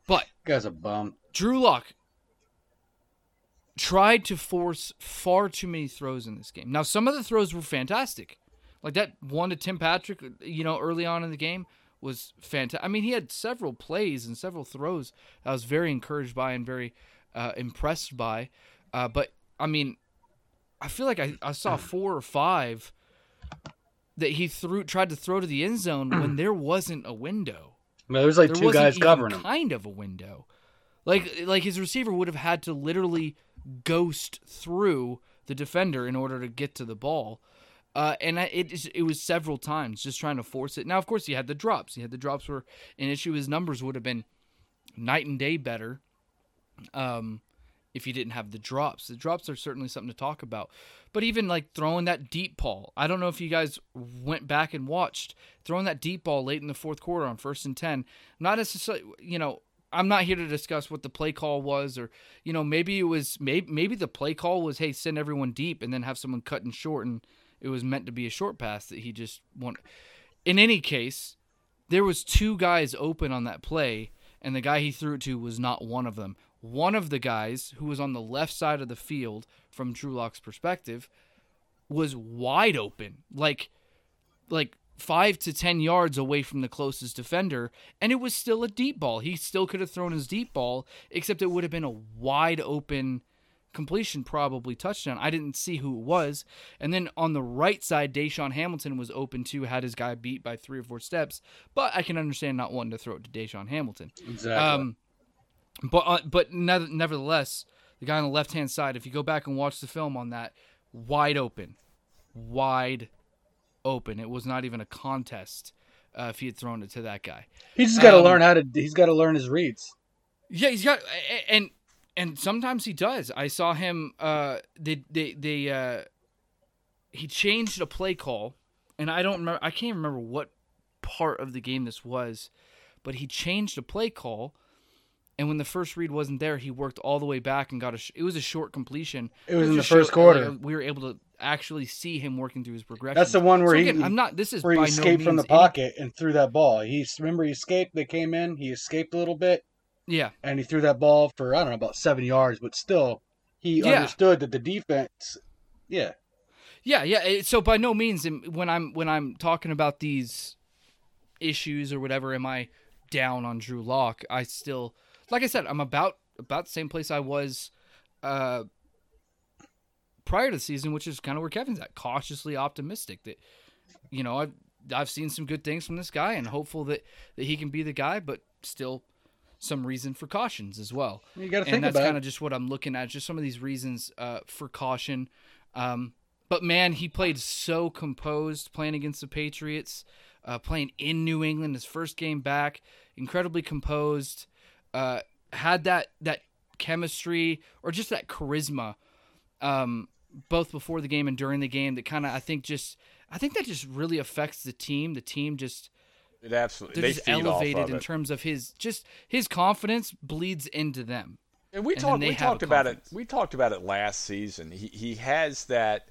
but (laughs) guy's a bum. Drew Lock tried to force far too many throws in this game. Now, some of the throws were fantastic. Like that one to Tim Patrick, you know, early on in the game was fantastic. I mean, he had several plays and several throws I was very encouraged by and very uh, impressed by. Uh, but, I mean, I feel like I, I saw (clears throat) four or five that he threw tried to throw to the end zone when (clears throat) there wasn't a window. Well, was like there two guys covering him. Kind of a window. Like like his receiver would have had to literally ghost through the defender in order to get to the ball. Uh, and it it was several times just trying to force it. Now, of course, he had the drops. He had the drops were an issue. His numbers would have been night and day better um, if you didn't have the drops. The drops are certainly something to talk about. But even like throwing that deep ball, I don't know if you guys went back and watched throwing that deep ball late in the fourth quarter on first and ten. Not necessarily, you know, I'm not here to discuss what the play call was, or you know, maybe it was maybe maybe the play call was, hey, send everyone deep and then have someone cut and short, and it was meant to be a short pass that he just wanted. In any case, there was two guys open on that play, and the guy he threw it to was not one of them. One of the guys who was on the left side of the field from Drew Lock's perspective was wide open, like like five to ten yards away from the closest defender, and it was still a deep ball. He still could have thrown his deep ball, except it would have been a wide open completion, probably touchdown. I didn't see who it was. And then on the right side, DaeSean Hamilton was open too, had his guy beat by three or four steps. But I can understand not wanting to throw it to DaeSean Hamilton. Exactly. Um, but uh, but nev- nevertheless, the guy on the left hand side, if you go back and watch the film on that, wide open, wide open. It was not even a contest uh, if he had thrown it to that guy. he's just got to um, learn how to. He's got to learn his reads. Yeah, he's got and and sometimes he does. I saw him. Uh, they they they uh, he changed a play call, and I don't remember. I can't remember what part of the game this was, but he changed a play call. And when the first read wasn't there, he worked all the way back and got a. Sh- it was a short completion. It was in the first quarter. like, we were able to actually see him working through his progression. That's the one where so he- I'm not. This is Where he by no escaped from the means any- pocket and threw that ball. He remember he escaped. They came in. He escaped a little bit yeah, and he threw that ball for I don't know about seven yards, but still he Yeah. understood that the defense. Yeah, Yeah, yeah. So by no means when I'm when I'm talking about these issues or whatever, am I down on Drew Lock? I still, like I said, I'm about about the same place I was uh, prior to the season, which is kind of where Kevin's at, cautiously optimistic that you know I've I've seen some good things from this guy and hopeful that that he can be the guy, but still some reason for cautions as well you got to and think that's about. kind of just what I'm looking at. Just some of these reasons uh, for caution. Um, but man, he played so composed playing against the Patriots, uh, playing in New England, his first game back, incredibly composed. Uh, had that that chemistry or just that charisma, um, both before the game and during the game. That kind of I think just I think that just really affects the team. The team just It absolutely they're they just elevated of in it. terms of his just his confidence bleeds into them. And we and talked we talked about it we talked about it last season. He he has that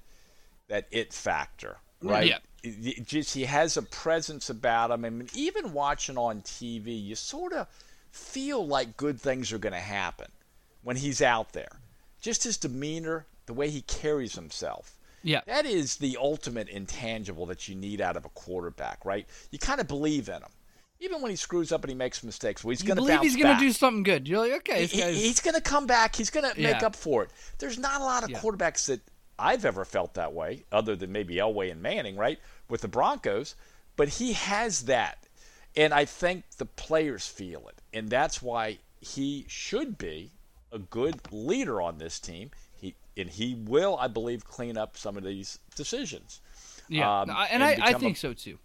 that it factor, right? Yeah. It- it just he has a presence about him I and even watching on TV, you sort of feel like good things are going to happen when he's out there. Just his demeanor, the way he carries himself. Yeah. That is the ultimate intangible that you need out of a quarterback, right? You kind of believe in him. Even when he screws up and he makes mistakes, well, he's going to believe bounce he's gonna do something good. You're like, okay, He- he's going to come back. He's going to make up for it. There's not a lot of Yeah. quarterbacks that I've ever felt that way, other than maybe Elway and Manning, right, with the Broncos. But he has that, and I think the players feel it, and that's why he should be a good leader on this team. He and he will, I believe, clean up some of these decisions. yeah, um, I- and and, I, I become a- think so too.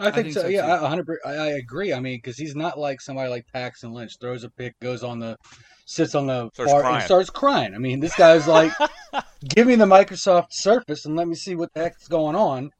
I think, think so. so, yeah, too. I, 100. I, I agree. I mean, because he's not like somebody like Paxton Lynch throws a pick, goes on the, sits on the Starts bar crying. and starts crying. I mean, this guy's like, (laughs) give me the Microsoft Surface and let me see what the heck's going on.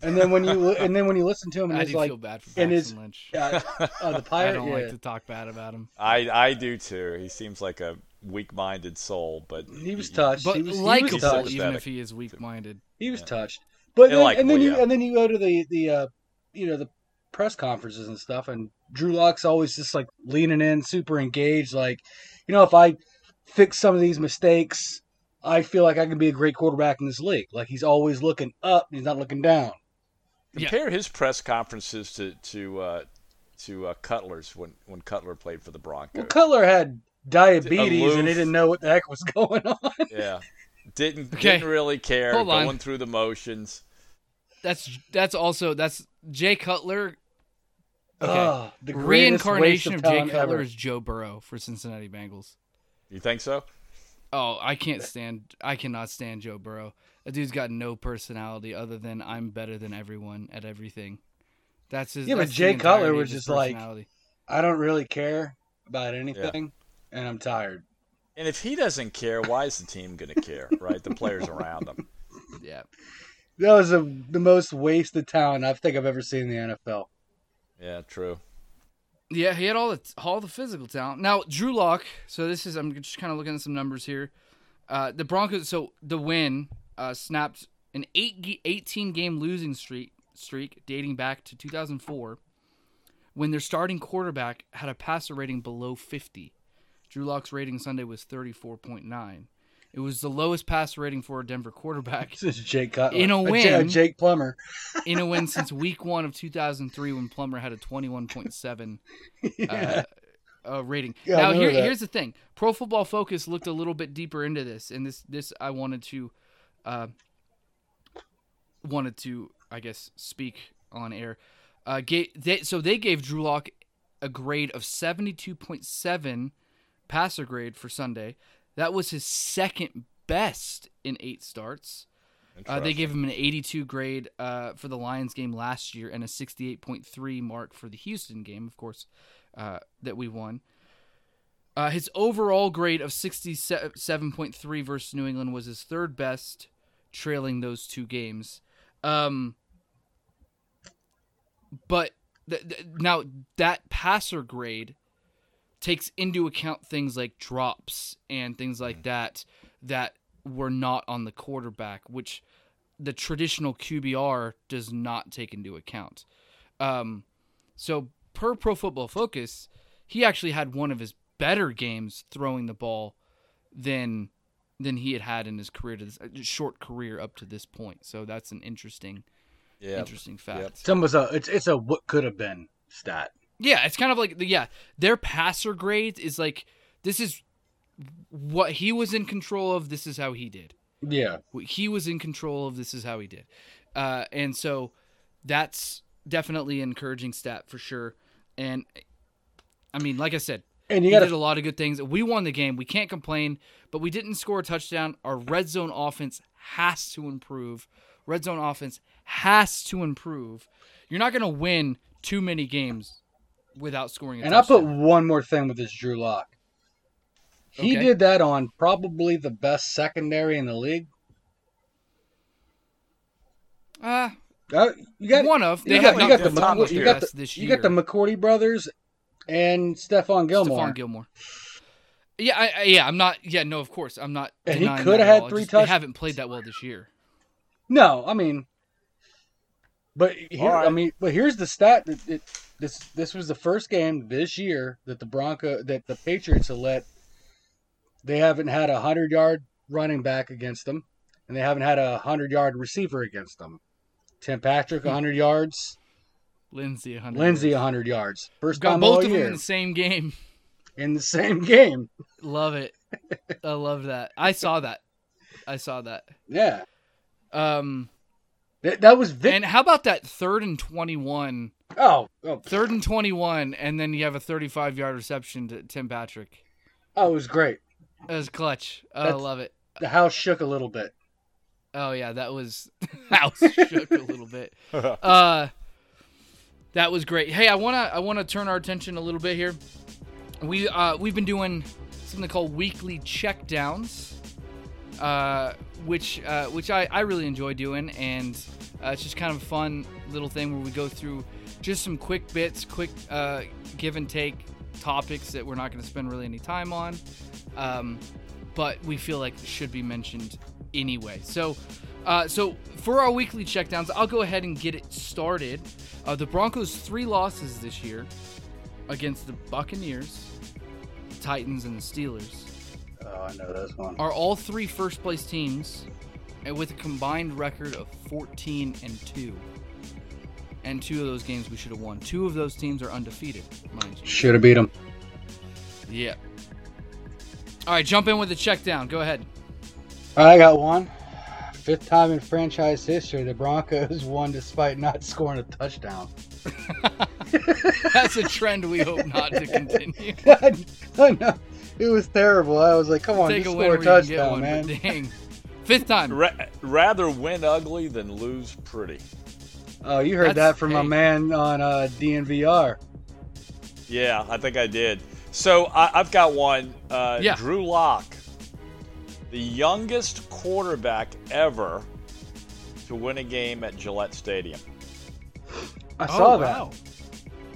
And then when you and then when you listen to him, and I it's do like, feel bad for and Paxton his- Lynch. uh, oh, the (laughs) I don't yeah. like to talk bad about him. I I do too. He seems like a weak-minded soul, but He was touched. But he was, he was likable, touched. even if he is weak-minded. He was touched. But And then, likable, and then you yeah. and then you go to the the uh, you know the press conferences and stuff, and Drew Lock's always just like leaning in, super engaged. Like, you know, if I fix some of these mistakes, I feel like I can be a great quarterback in this league. Like he's always looking up, he's not looking down. Yeah. Compare his press conferences to to uh, to uh, Cutler's when when Cutler played for the Broncos. Well, Cutler had diabetes, and he didn't know what the heck was (laughs) going on. yeah, didn't Okay. didn't really care, Hold on. going through the motions. That's that's also that's Jay Cutler. Okay, Ugh, the reincarnation waste of Jay Cutler ever. is Joe Burrow for Cincinnati Bengals. You think so? Oh, I can't stand. I cannot stand Joe Burrow. That dude's got no personality other than I'm better than everyone at everything. That's his. Yeah, but that's the Jay Cutler was just like- I don't really care about anything, and I'm tired. And if he doesn't care, why is the team going to care, right? The players around him. (laughs) yeah. That was a, the most wasted talent I think I've ever seen in the NFL. Yeah, true. Yeah, he had all the all the physical talent. Now Drew Lock. So this is I'm just kind of looking at some numbers here. Uh, the Broncos. So the win uh, snapped an eight 18 game losing streak streak dating back to 2004, when their starting quarterback had a passer rating below 50. Drew Lock's rating Sunday was 34.9. It was the lowest passer rating for a Denver quarterback (laughs) This is Jake Cutler. In a (laughs) win. Jake Plummer. in a win (laughs) since week one of 2003 when Plummer had a 21.7 yeah. uh, uh, rating. Yeah, now here, here's the thing: Pro Football Focus looked a little bit deeper into this, and this this I wanted to, uh, wanted to I guess speak on air. Uh, ga- they, so they gave Drew Lock a grade of 72.7 passer grade for Sunday. That was his second best in eight starts. Uh, they gave him an 82 grade uh, for the Lions game last year and a 68.3 mark for the Houston game, of course, uh, that we won. Uh, his overall grade of 67.3 versus New England was his third best, trailing those two games. Um, but th- th- now that passer grade takes into account things like drops and things like that that were not on the quarterback, which the traditional QBR does not take into account. Um, so per Pro Football Focus, he actually had one of his better games throwing the ball than than he had had in his career to this uh, short career up to this point. So that's an interesting yeah. interesting fact. Yep. It's almost a it's it's a what could have been stat. Yeah, it's kind of like the yeah, their passer grade is like this is what he was in control of. This is how he did. Yeah. What he was in control of. This is how he did. Uh, and so that's definitely an encouraging stat for sure. And I mean, like I said, And you he got did a lot of good things. We won the game. We can't complain, but we didn't score a touchdown. Our red zone offense has to improve. Red zone offense has to improve. You're not going to win too many games without scoring a touchdown. and I'll put one more thing with this Drew Lock. He Okay. did that on probably the best secondary in the league. Uh, Uh, you got one of. They you have got, you got the you got the you got the. McCourty brothers and Stephon Gilmore. Stephon Gilmore. Yeah, I, I, yeah, I'm not. Yeah, no, of course, I'm not. And he could have had three just, touchdowns. They haven't played that well this year. No, I mean, but here, All right. I mean, but here's the stat. That it, this this was the first game this year that the Bronco that the Patriots have let. They haven't had a hundred yard running back against them, and they haven't had a hundred yard receiver against them. Tim Patrick, Hmm. hundred yards. Lindsay, 100 Lindsay, yards. hundred yards. First got time both all of them in the same game. in the same game. Love it. I love that. I saw that. I saw that. Yeah, Um, that, that was Vic. and how about that third and twenty-one? oh, oh, Third and twenty-one, and then you have a thirty-five yard reception to Tim Patrick. oh, it was great. It was clutch. Oh, I love it. The house shook a little bit. Oh yeah, that was (laughs) house shook a little bit. (laughs) Uh, that was great. Hey, I wanna I wanna turn our attention a little bit here. We uh we've been doing something called weekly checkdowns, uh, which uh, which I I really enjoy doing, and uh, it's just kind of a fun little thing where we go through just some quick bits, quick uh, give and take topics that we're not going to spend really any time on, um, but we feel like should be mentioned anyway. So, uh, so for our weekly checkdowns, I'll go ahead and get it started. Uh, the Broncos' three losses this year against the Buccaneers, Titans, and the Steelers Oh, I know this one. are all three first place teams and with a combined record of 14 and 2. And two of those games we should have won. Two of those teams are undefeated, mind you. Should have beat them. Yeah. All right, jump in with the check down. Go ahead. I got one. Fifth time in franchise history, the Broncos (laughs) won despite not scoring a touchdown. (laughs) That's a trend we hope not to continue. (laughs) I know. It was terrible. I was like, come on, Take just a score a where you can get touchdown, one, man. dang. Fifth time. Ra- rather win ugly than lose pretty. Oh, you heard That's- that from my hey. man on uh, DNVR. Yeah, I think I did. So I, I've got one. Uh, Yeah. Drew Lock, the youngest quarterback ever to win a game at Gillette Stadium. I Oh, saw that. wow.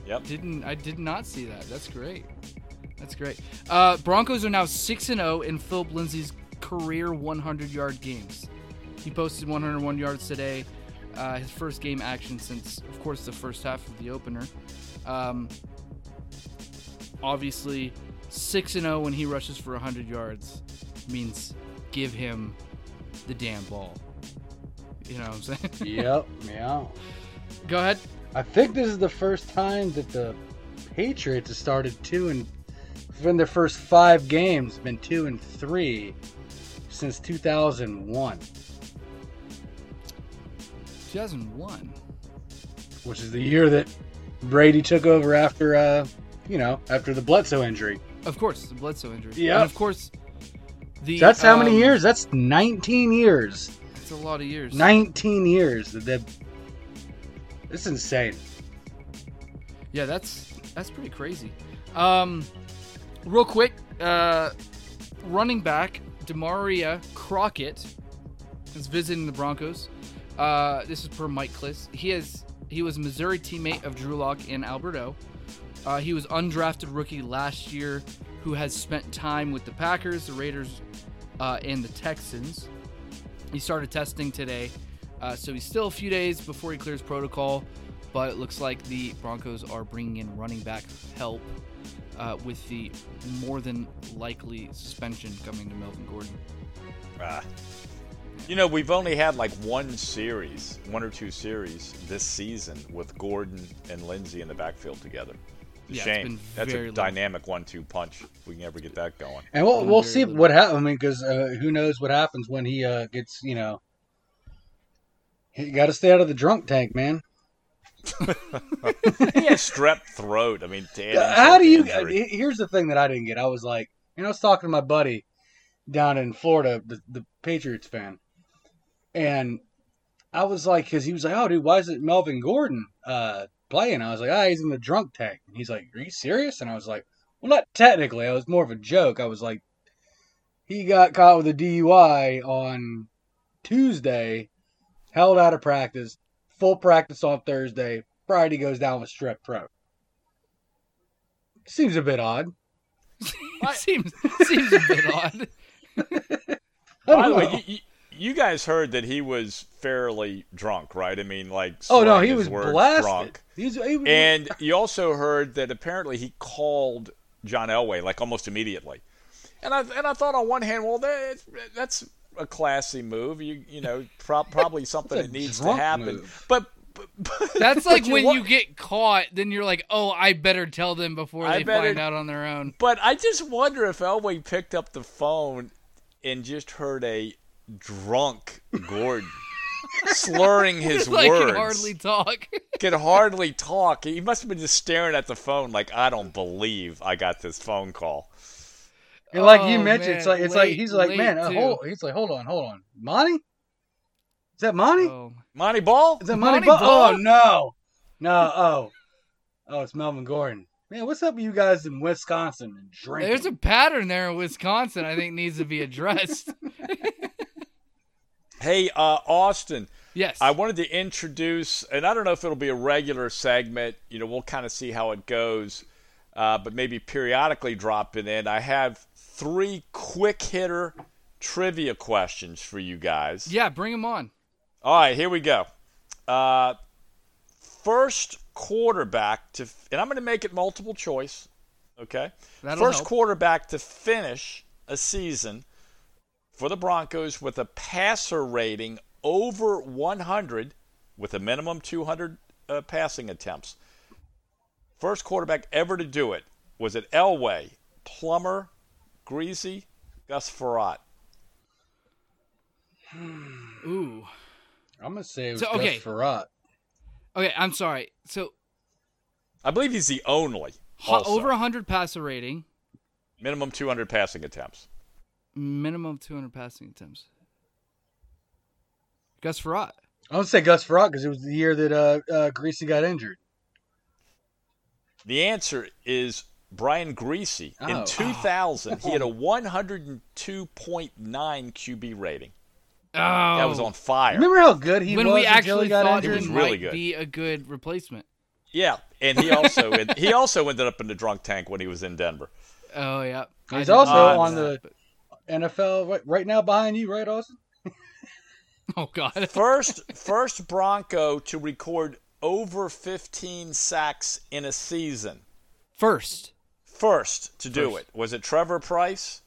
Yep. Didn't I did not see that. That's great. That's great. Uh, Broncos are now six and zero in Phillip Lindsay's career 100 yard games. He posted 101 yards today. Uh, his first game action since, of course, the first half of the opener. Um, obviously, six and zero when he rushes for 100 yards means give him the damn ball. You know what I'm saying? (laughs) yep. Yeah. Go ahead. I think this is the first time that the Patriots have started two and in their first five games been two and three since 2001, 2001. which is the year that Brady took over after, uh, you know, after the Bledsoe injury. Of course, the Bledsoe injury. Yeah. And of course, the. That's how many um, years? That's 19 years. That's a lot of years. 19 years. that they- This insane. Yeah, that's that's pretty crazy. Um, real quick, uh, running back Damarea Crockett is visiting the Broncos. Uh, this is per Mike Klis. He has he was a Missouri teammate of Drew Lock in Albert O. Uh, he was undrafted rookie last year, who has spent time with the Packers, the Raiders, uh, and the Texans. He started testing today, uh, so he's still a few days before he clears protocol. But it looks like the Broncos are bringing in running back help uh, with the more than likely suspension coming to Melvin Gordon. Ah. You know, we've only had like one series, one or two series this season with Gordon and Lindsay in the backfield together. It's a Yeah, it's shame. been That's very a low. dynamic one-two punch. If we can ever get that going. And we'll, we'll see little. what happens. I mean, because uh, who knows what happens when he uh, gets, you know. You got to stay out of the drunk tank, man. (laughs) he has strep throat. I mean, to How do you? injury. Here's the thing that I didn't get. I was like, you know, I was talking to my buddy down in Florida, the, the Patriots fan, and I was like, because he was like, oh, dude, why is it Melvin Gordon uh, playing? I was like, ah, he's in the drunk tank. And he's like, are you serious? And I was like, well, not technically. I was more of a joke. I was like, he got caught with a DUI on Tuesday, held out of practice, full practice on Thursday. Friday goes down with strep throat. Seems a bit odd. (laughs) seems seems a bit odd. I By don't the way, you, you, you guys heard that he was fairly drunk, right? I mean, like oh no, he was blasted. drunk. He was, he And you also heard that apparently he called John Elway like almost immediately. And I and I thought on one hand, well, that, that's a classy move. You you know, pro- probably something that needs to happen. move. But, but, (laughs) but That's but like when wa- you get caught, then you're like, oh, I better tell them before I they better- find out on their own. But I just wonder if Elway picked up the phone and just heard a drunk Gordon slurring (laughs) his like words. can hardly talk. (laughs) could hardly talk. He must have been just staring at the phone like, I don't believe I got this phone call. and like you Oh, mentioned, it's like it's like he's like, man, uh, hold, he's like, hold on, hold on, Montee. Is that Montee? Oh. Montee Ball? Is that Montee? Montee Ball? Ball? Oh no, no, oh, oh, it's Melvin Gordon. Man, what's up with you guys in Wisconsin and drinking? There's a pattern there in Wisconsin. I think needs to be addressed. (laughs) Hey, uh, Austin, yes. I wanted to introduce, and I don't know if it'll be a regular segment. You know, we'll kind of see how it goes, uh, but maybe periodically drop it in. I have three quick hitter trivia questions for you guys. yeah, bring them on. All right, here we go. Uh, first quarterback to, and I'm going to make it multiple choice. Okay. That'll first help. quarterback to finish a season for the Broncos with a passer rating over 100 with a minimum 200 uh, passing attempts. First quarterback ever to do it. Was it Elway, Plummer, Griese, Gus Frerotte? Ooh. I'm gonna say it was So, okay. Gus Frerotte. Okay, I'm sorry. So I believe he's the only. also. over 100 passer rating, minimum 200 passing attempts. Minimum 200 passing attempts. Gus Frerotte. I'm gonna say Gus Frerotte because it was the year that uh, uh, Griese got injured. The answer is Brian Griese. Oh. In 2000, he had a (laughs) 102.9 QB rating. Oh, That was on fire. Remember how good he when was When we actually got thought He he injured? was might really good. be a good replacement. Yeah, and he also he also ended up in the drunk tank when he was in Denver. Oh yeah. He's also not know on that, the- but- NFL right, right now behind you, right, Austin? (laughs) Oh god. (laughs) First first Bronco to record over 15 sacks in a season. First. First to do First. it. Was it Trevor Pryce,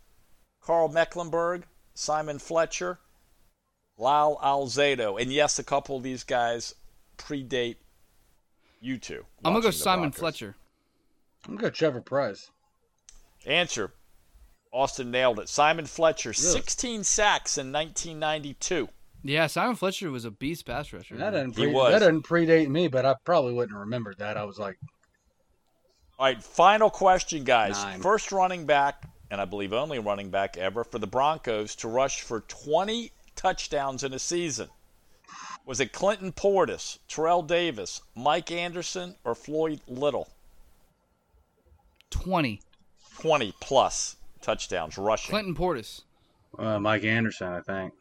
Karl Mecklenburg, Simon Fletcher, Lyle Alzado? And yes, a couple of these guys predate you two. I'm gonna go Simon Broncos. Fletcher. I'm gonna go Trevor Pryce. Answer. Austin nailed it. Simon Fletcher, 16 sacks in 1992. Yeah, Simon Fletcher was a beast pass rusher. That doesn't, He pre- was. that doesn't predate me, but I probably wouldn't have remembered that. I was like, All right, final question, guys. Nine. First running back, and I believe only running back ever for the Broncos to rush for 20 touchdowns in a season. Was it Clinton Portis, Terrell Davis, Mike Anderson, or Floyd Little? 20. 20 plus touchdowns rushing. Clinton Portis. uh, Mike Anderson, I think.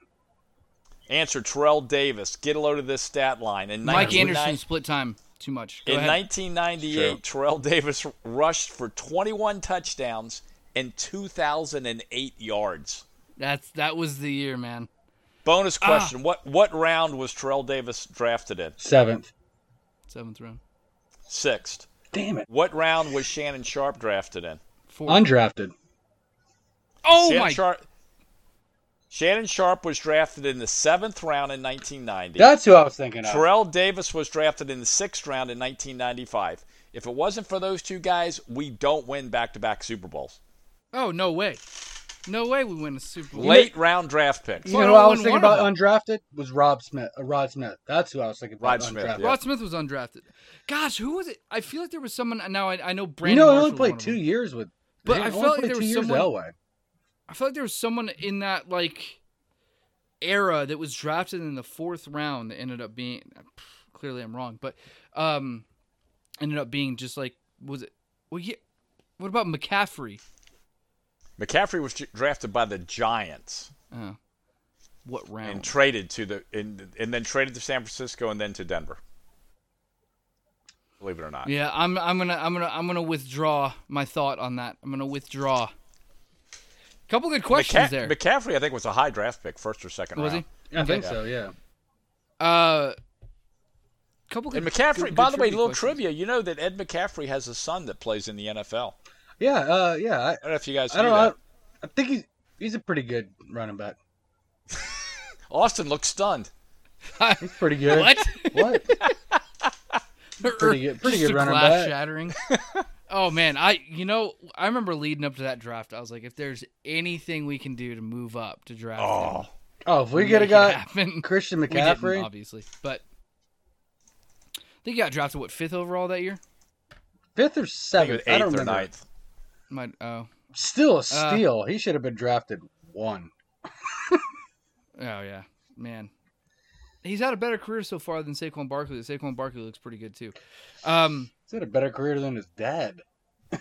Answer Terrell Davis. Get a load of this stat line. In Mike 1990 Anderson split time too much. Go In ahead. 1998, Terrell Davis rushed for 21 touchdowns and 2,008 yards. That's that was the year, man. Bonus Ah. question: What what round was Terrell Davis drafted in? Seventh. Seventh round. Sixth. Damn it. What round was Shannon Sharpe drafted in? Fourth. Undrafted. Oh Shannon my Sharpe. Shannon Sharpe was drafted in the seventh round in 1990. That's who I was thinking of. Terrell Davis was drafted in the sixth round in 1995. If it wasn't for those two guys, we don't win back-to-back Super Bowls. Oh no way. No way we win a Super Bowl. Late round draft picks. You Well, know what I I was thinking about undrafted? Was Rob Smith. Uh, Rod Smith. That's who I was thinking about. Rod Smith, undrafted. yeah. Rod Smith was undrafted. Gosh, who was it? I feel like there was someone. Now I, I know You know, he Marshall only played two years with. But he I only felt like there two was years someone- at Elway. I feel like there was someone in that like era that was drafted in the fourth round that ended up being (sighs) clearly I'm wrong, but um ended up being just like was it well yeah what about McCaffrey? McCaffrey was drafted by the Giants Uh, what round? and traded to the and, and then traded to San Francisco and then to Denver. Believe it or not. yeah, I'm I'm gonna I'm gonna I'm gonna withdraw my thought on that. I'm gonna withdraw. Couple good questions McCa- there. McCaffrey, I think, was a high draft pick, first or second was round. he? I think Yeah. so. Yeah. Uh, couple good. And McCaffrey, good- by good the way, trivia little questions. trivia. You know that Ed McCaffrey has a son that plays in the NFL. Yeah. Uh, yeah. I, I don't know if you guys I knew don't know. that. I, I think he's he's a pretty good running back. (laughs) Austin looks stunned. (laughs) He's pretty good. What? What? (laughs) Pretty good- pretty Just good a running glass back. shattering. Oh man, I you know I remember leading up to that draft. I was like, if there's anything we can do to move up to draft Oh, him, Oh, if we get a guy happen. Christian (laughs) We McCaffrey, obviously, but I think he got drafted what fifth overall that year. fifth or I think seventh, was I, don't eighth or remember. ninth. Might oh Still a steal. he should have been drafted one. (laughs) oh yeah, man. He's had a better career so far than Saquon Barkley. Saquon Barkley looks pretty good too. Um, He's had a better career than his dad. (laughs)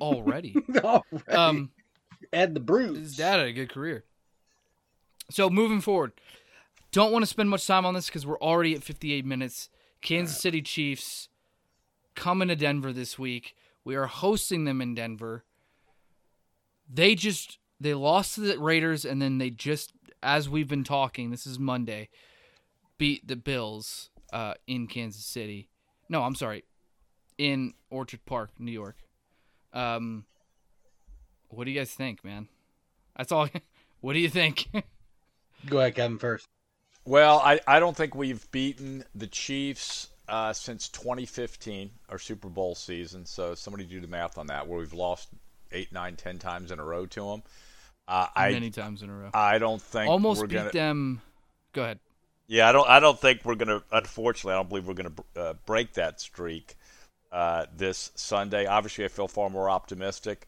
already. (laughs) Already. Um, Add the bruise. his dad had a good career. So moving forward, don't want to spend much time on this because we're already at 58 minutes. Kansas City Chiefs coming to Denver this week. We are hosting them in Denver. They just they lost to the Raiders and then they just as we've been talking, this is Monday, beat the Bills uh, in Kansas City. No, I'm sorry, in Orchard Park, New York. Um, what do you guys think, man? That's all. (laughs) What do you think? Go ahead, Kevin, first. Well, I, I don't think we've beaten the Chiefs uh, since 2015, our Super Bowl season. So somebody do the math on that, where we've lost eight, nine, ten times in a row to them. Uh, I Many times in a row. I don't think Almost we're beat gonna. them. Go ahead. Yeah, I don't. I don't think we're gonna. Unfortunately, I don't believe we're gonna uh, break that streak uh, this Sunday. Obviously, I feel far more optimistic.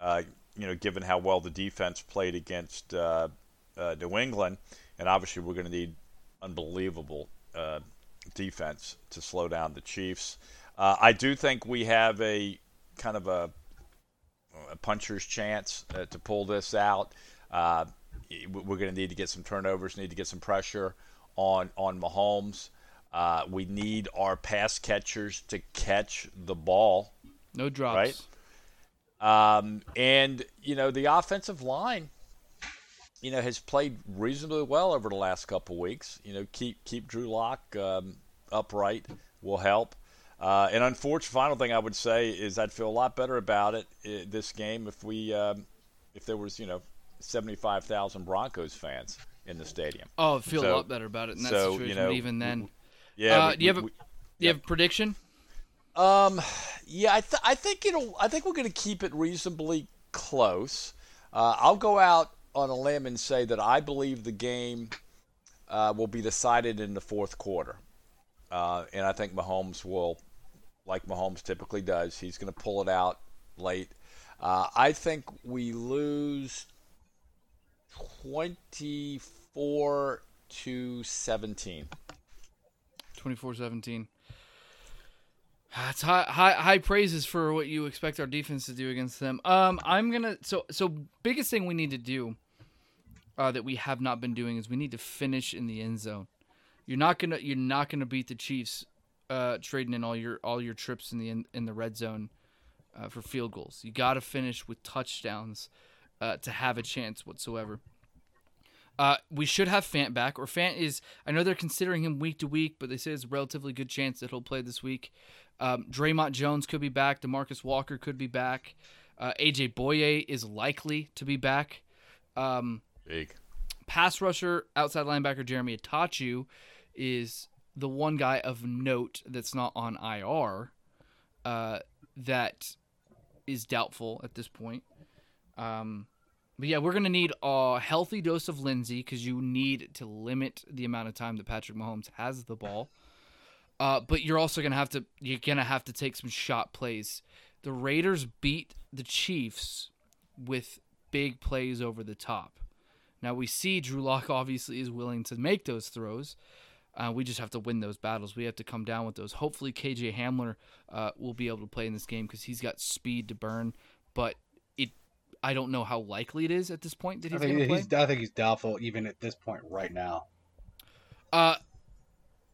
Uh, you know, given how well the defense played against uh, uh, New England, and obviously we're going to need unbelievable uh, defense to slow down the Chiefs. I do think we have a kind of a, a puncher's chance to pull this out. We're going to need to get some turnovers, need to get some pressure on on Mahomes. Uh, we need our pass catchers to catch the ball. No drops. Right. Um, and you know the offensive line, you know, has played reasonably well over the last couple weeks. You know, keep keep Drew Lock um, upright will help. Uh, and unfortunate final thing I would say is I'd feel a lot better about it uh, this game if we um, if there was you know seventy five thousand Broncos fans in the stadium. Oh, I feel So- a lot better about it in that so, situation. you know, even then, Yeah. Uh, we- do you have a- we- do you have a prediction? Um, yeah, I, th- I think it'll. I think we're going to keep it reasonably close. Uh, I'll go out on a limb and say that I believe the game uh, will be decided in the fourth quarter, uh, and I think Mahomes will, like Mahomes typically does, he's going to pull it out late. Uh, I think we lose twenty-four to seventeen. 24-17. That's high, high high praises for what you expect our defense to do against them. Um, I'm gonna so so biggest thing we need to do uh, that we have not been doing is we need to finish in the end zone. You're not gonna you're not gonna beat the Chiefs uh, trading in all your all your trips in the in, in the red zone uh, for field goals. You got to finish with touchdowns uh, to have a chance whatsoever. Uh, we should have Fant back, or Fant is. I know they're considering him week to week, but they say it's a relatively good chance that he'll play this week. Um, Dre'Mont Jones could be back. Demarcus Walker could be back. Uh, AJ Bouye is likely to be back. Um, Big. pass rusher, outside linebacker Jeremy Attaochu is the one guy of note that's not on IR uh, that is doubtful at this point. Um, but yeah, we're gonna need a healthy dose of Lindsay because you need to limit the amount of time that Patrick Mahomes has the ball. Uh, but you're also gonna have to you're gonna have to take some shot plays. The Raiders beat the Chiefs with big plays over the top. Now we see Drew Lock (laughs) obviously is willing to make those throws. Uh, we just have to win those battles. We have to come down with those. Hopefully, KJ Hamler uh, will be able to play in this game because he's got speed to burn. But I don't know how likely it is at this point that I he's going think to play. he's I think he's doubtful even at this point right now. Uh,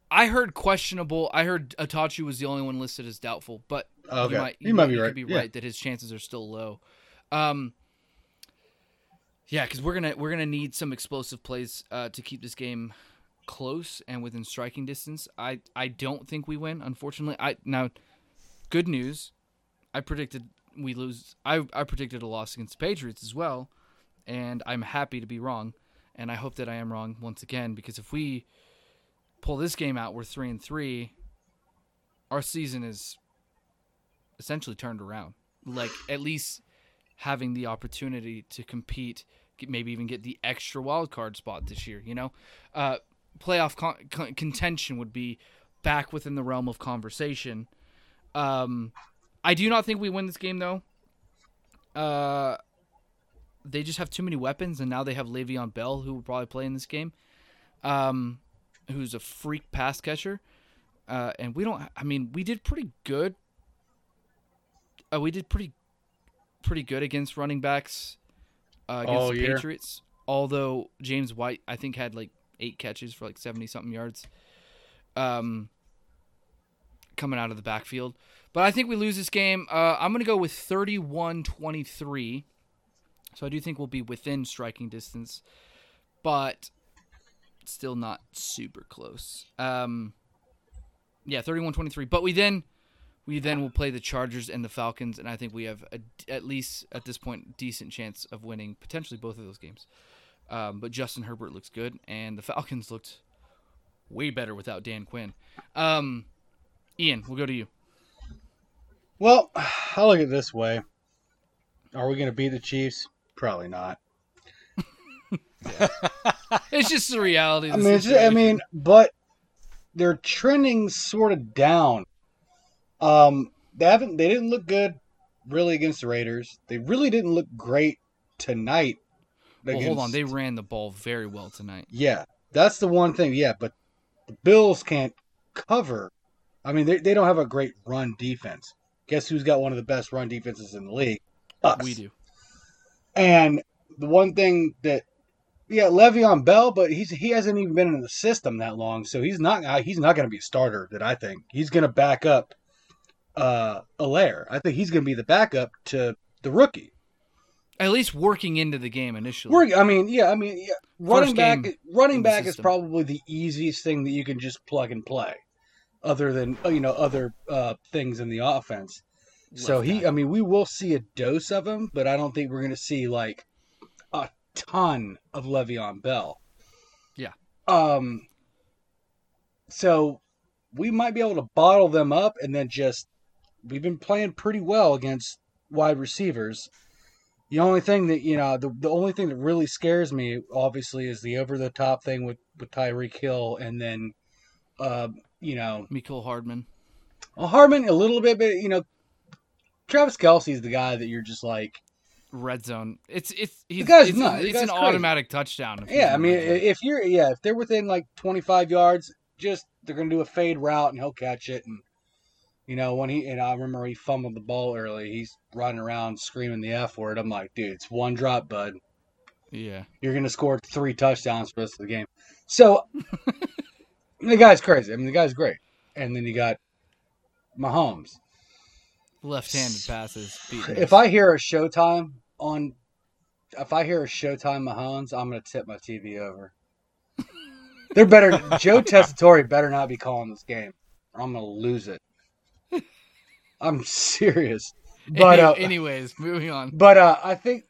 I heard questionable. I heard Attaochu was the only one listed as doubtful, but Okay, you might, you might be right. Could be Yeah. right that his chances are still low. Um, yeah, because we're gonna we're gonna need some explosive plays uh, to keep this game close and within striking distance. I I don't think we win. Unfortunately, I now good news. I predicted we lose. I I predicted a loss against the Patriots as well, and I'm happy to be wrong. And I hope that I am wrong once again because if we pull this game out, we're three and three. Our season is essentially turned around. Like at least having the opportunity to compete, maybe even get the extra wild card spot this year. You know, uh, playoff con- con- contention would be back within the realm of conversation. Um, I do not think we win this game though. Uh, they just have too many weapons, and now they have Le'Veon Bell, who will probably play in this game. Um, who's a freak pass catcher. Uh, and we don't. I mean, we did pretty good. Uh, we did pretty, pretty good against running backs uh, against All the year? Patriots. Although James White, I think, had like eight catches for like seventy something yards. Um, coming out of the backfield, but I think we lose this game. Uh, I'm gonna go with 31-23. So I do think we'll be within striking distance, but still not super close. Um, yeah, 31-23. But we then we then will play the Chargers and the Falcons, and I think we have a, at least at this point decent chance of winning potentially both of those games. Um, but Justin Herbert looks good, and the Falcons looked way better without Dan Quinn. Um, Ian, we'll go to you. Well, (sighs) I look at it this way. Are we going to beat the Chiefs? Probably not. (laughs) It's just the reality. Of I mean, it's, I mean, but they're trending sort of down. Um, they haven't. They didn't look good really against the Raiders. They really didn't look great tonight. well, hold on. They ran the ball very well tonight. Yeah, that's the one thing. Yeah, but the Bills can't cover. I mean, they, they don't have a great run defense. Guess who's got one of the best run defenses in the league? Us. We do. And the one thing that Yeah, Le'Veon Bell, but he's he hasn't even been in the system that long, so he's not uh, he's not going to be a starter. That I think he's going to back up uh Helaire. I think he's going to be the backup to the rookie. At least working into the game initially. We're, I mean, yeah, I mean, yeah, running back, running back is probably the easiest thing that you can just plug and play, other than uh, you know other uh, things in the offense. So he, tackle. I mean, we will see a dose of him, but I don't think we're going to see like a ton of Le'Veon Bell. Yeah. Um. So we might be able to bottle them up, and then just we've been playing pretty well against wide receivers. The only thing that you know, the, the only thing that really scares me, obviously, is the over the top thing with with Tyreek Hill, and then, uh, you know, Mecole Hardman. well, Harmon a little bit, but you know, Travis Kelce's the guy that you're just like, Red zone. It's it's he's, guy's it's, nuts. The it's an crazy. automatic touchdown. yeah. I mean, if you're yeah, if they're within like 25 yards, just they're gonna do a fade route and he'll catch it. And you know, when he and I remember he fumbled the ball early, he's running around screaming the f word. I'm like, dude, it's one drop, bud. yeah. You're gonna score three touchdowns for the rest of the game. So (laughs) the guy's crazy. I mean, the guy's great. And then you got Mahomes. Left-handed passes. If. I hear a Showtime on, if I hear a Showtime Mahomes, I'm gonna tip my TV over. They're better. (laughs) Joe Tessitore better not be calling this game, or I'm gonna lose it. I'm serious. (laughs) But uh, anyways, moving on. but uh, I think,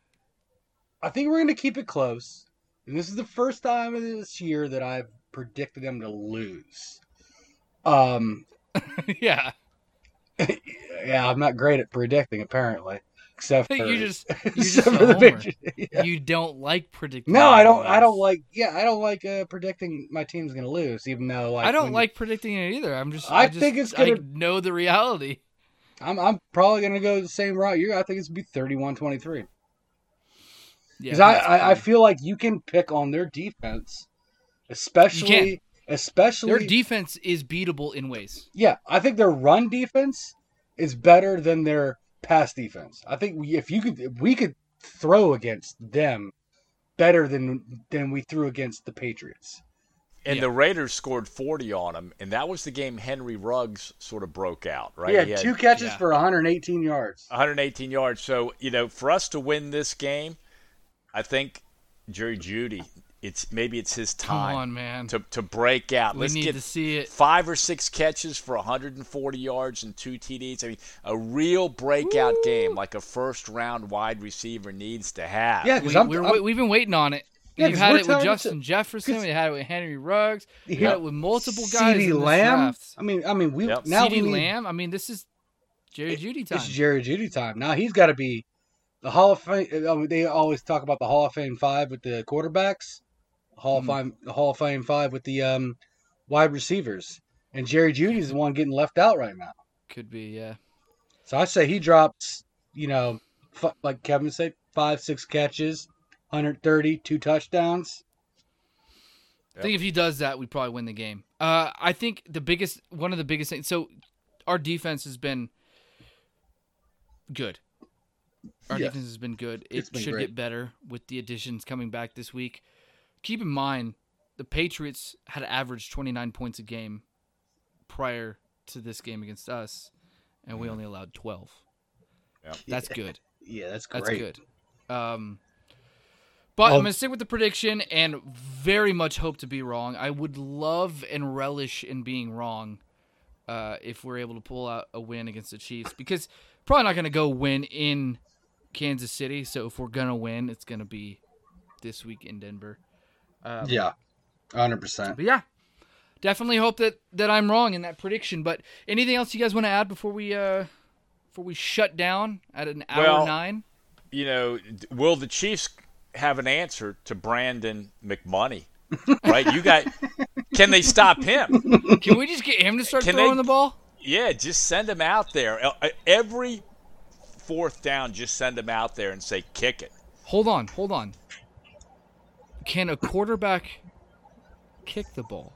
I think we're gonna keep it close. And this is the first time this year that I've predicted them to lose. Um, (laughs) yeah. (laughs) yeah, I'm not great at predicting apparently, except for You just (laughs) you just for the. Yeah. you don't like predicting. No, I don't. I don't like. Yeah, I don't like uh, predicting my team's gonna lose, even though like I don't like predicting it either. I'm just. I I, just, think it's I gonna- know the reality. I'm. I'm probably gonna go the same route. You. I think it's gonna be 31-23. Yeah, because I, I, I feel like you can pick on their defense, especially especially their defense is beatable in ways. yeah. I think their run defense is better than their pass defense. I think we, if you could, if we could throw against them better than than we threw against the Patriots. And Yeah. the Raiders scored 40 on them, and that was the game Henry Ruggs sort of broke out, right? He had He had two catches yeah. for 118 yards. 118 yards. So, you know, for us to win this game, I think Jerry Jeudy, it's maybe it's his Come time on, man. to to break out. we Let's need get to see it. five or six catches for 140 yards and two TDs. I mean, a real breakout game like a first round wide receiver needs to have. Yeah, 'cause We, I'm- we're, I'm- we've been waiting on it. Yeah, You've 'cause had it with Justin t- Jefferson. 'cause- We had it with Henry Ruggs. We Yeah. had it with multiple guys CeeDee in Lamb. draft. I mean, I mean, we Yep. now we CeeDee need, Lamb. I mean, this is Jerry Jeudy time. It's Jerry Jeudy time. Now he's got to be the Hall of Fame. I mean, they always talk about the Hall of Fame five with the quarterbacks, Hall of Fame, the Hall of Fame five with the um, wide receivers, and Jerry Jeudy's the one getting left out right now. Could be, yeah. So I say he drops, you know, f- like Kevin said, five, six catches, 130, two touchdowns. I think if he does that, we probably win the game. Uh, I think the biggest, one of the biggest things. So, our defense has been good. Our Yes. defense has been good. It been should great. get better with the additions coming back this week. Keep in mind, the Patriots had averaged 29 points a game prior to this game against us, and we only allowed 12. Yep. That's good. (laughs) Yeah, that's great. That's good. Um, but Well- I'm going to stick with the prediction and very much hope to be wrong. I would love and relish in being wrong uh, if we're able to pull out a win against the Chiefs because probably not going to go win in Kansas City. So if we're going to win, it's going to be this week in Denver. Um, Yeah, 100%. But yeah, definitely hope that, that I'm wrong in that prediction. But anything else you guys want to add before we uh, before we shut down at an hour Well, nine? You know, will the Chiefs have an answer to Brandon McMoney? (laughs) Right? You got. Can they stop him? Can we just get him to start Can throwing they- the ball? Yeah, just send him out there. Uh, Every fourth down, just send him out there and say, kick it. Hold on, hold on. Can a quarterback kick the ball?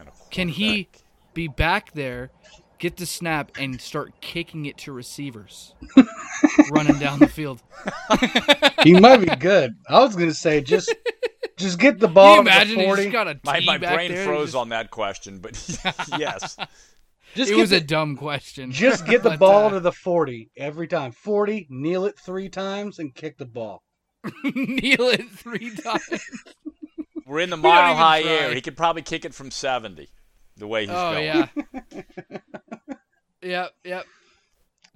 Of Can he be back there get the snap and start kicking it to receivers (laughs) running down the field. (laughs) he might be good. I was gonna say just just get the (laughs) Can ball you to imagine the he forty. just got a My, my brain froze just- on that question, but yes. just It was the, a dumb question. just get the ball uh, to the forty every time. Forty, kneel it three times, and kick the ball. (laughs) kneel it three times. We're in the (laughs) mile high try. air. He could probably kick it from 70, the way he's oh going. yeah. (laughs) yep, yep.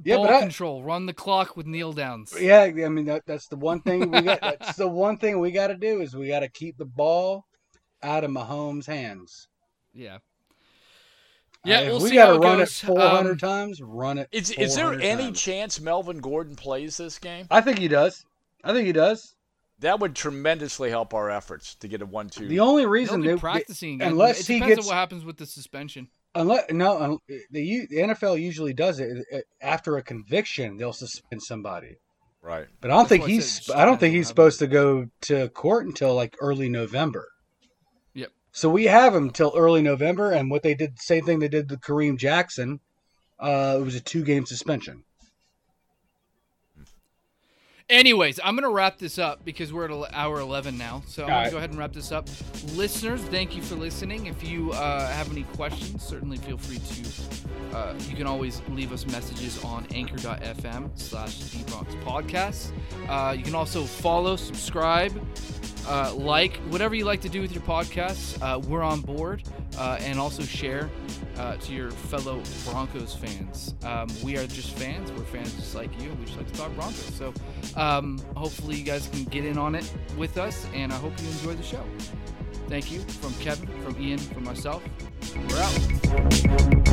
Yeah, Ball but I- control. Run the clock with kneel downs. Yeah, I mean that, that's the one thing we got. That's the one thing we got to do is we got to keep the ball out of Mahomes' hands. Yeah. Uh, Yeah, if we'll we gotta run goes. it 400 Um, times. Run it. Is, is there any times. chance Melvin Gordon plays this game? I think he does. I think he does. That would tremendously help our efforts to get a one-two. The only reason they're practicing again. unless it he gets- on what happens with the suspension. unless no, un, the, the NFL usually does it uh, after a conviction. They'll suspend somebody. right. But I don't That's think why I he's. I don't think he's supposed to go to court until like early November. Yep. So we have him till early November, and what they did, same thing they did with Kareem Jackson. Uh, it was a two-game suspension. Anyways, I'm going to wrap this up because we're at hour 11 now. So I'm going to go ahead and wrap this up. Listeners, thank you for listening. If you uh, have any questions, certainly feel free to. Uh, you can always leave us messages on anchor.fm slash debronx podcast. Uh, you can also follow, subscribe, uh, like whatever you like to do with your podcast, Uh, we're on board, uh, and also share uh, to your fellow Broncos fans. Um, we are just fans. We're fans just like you. We just like to talk Broncos. So um, hopefully you guys can get in on it with us, and I hope you enjoy the show. Thank you from Kevin, from Ian, from myself. We're out.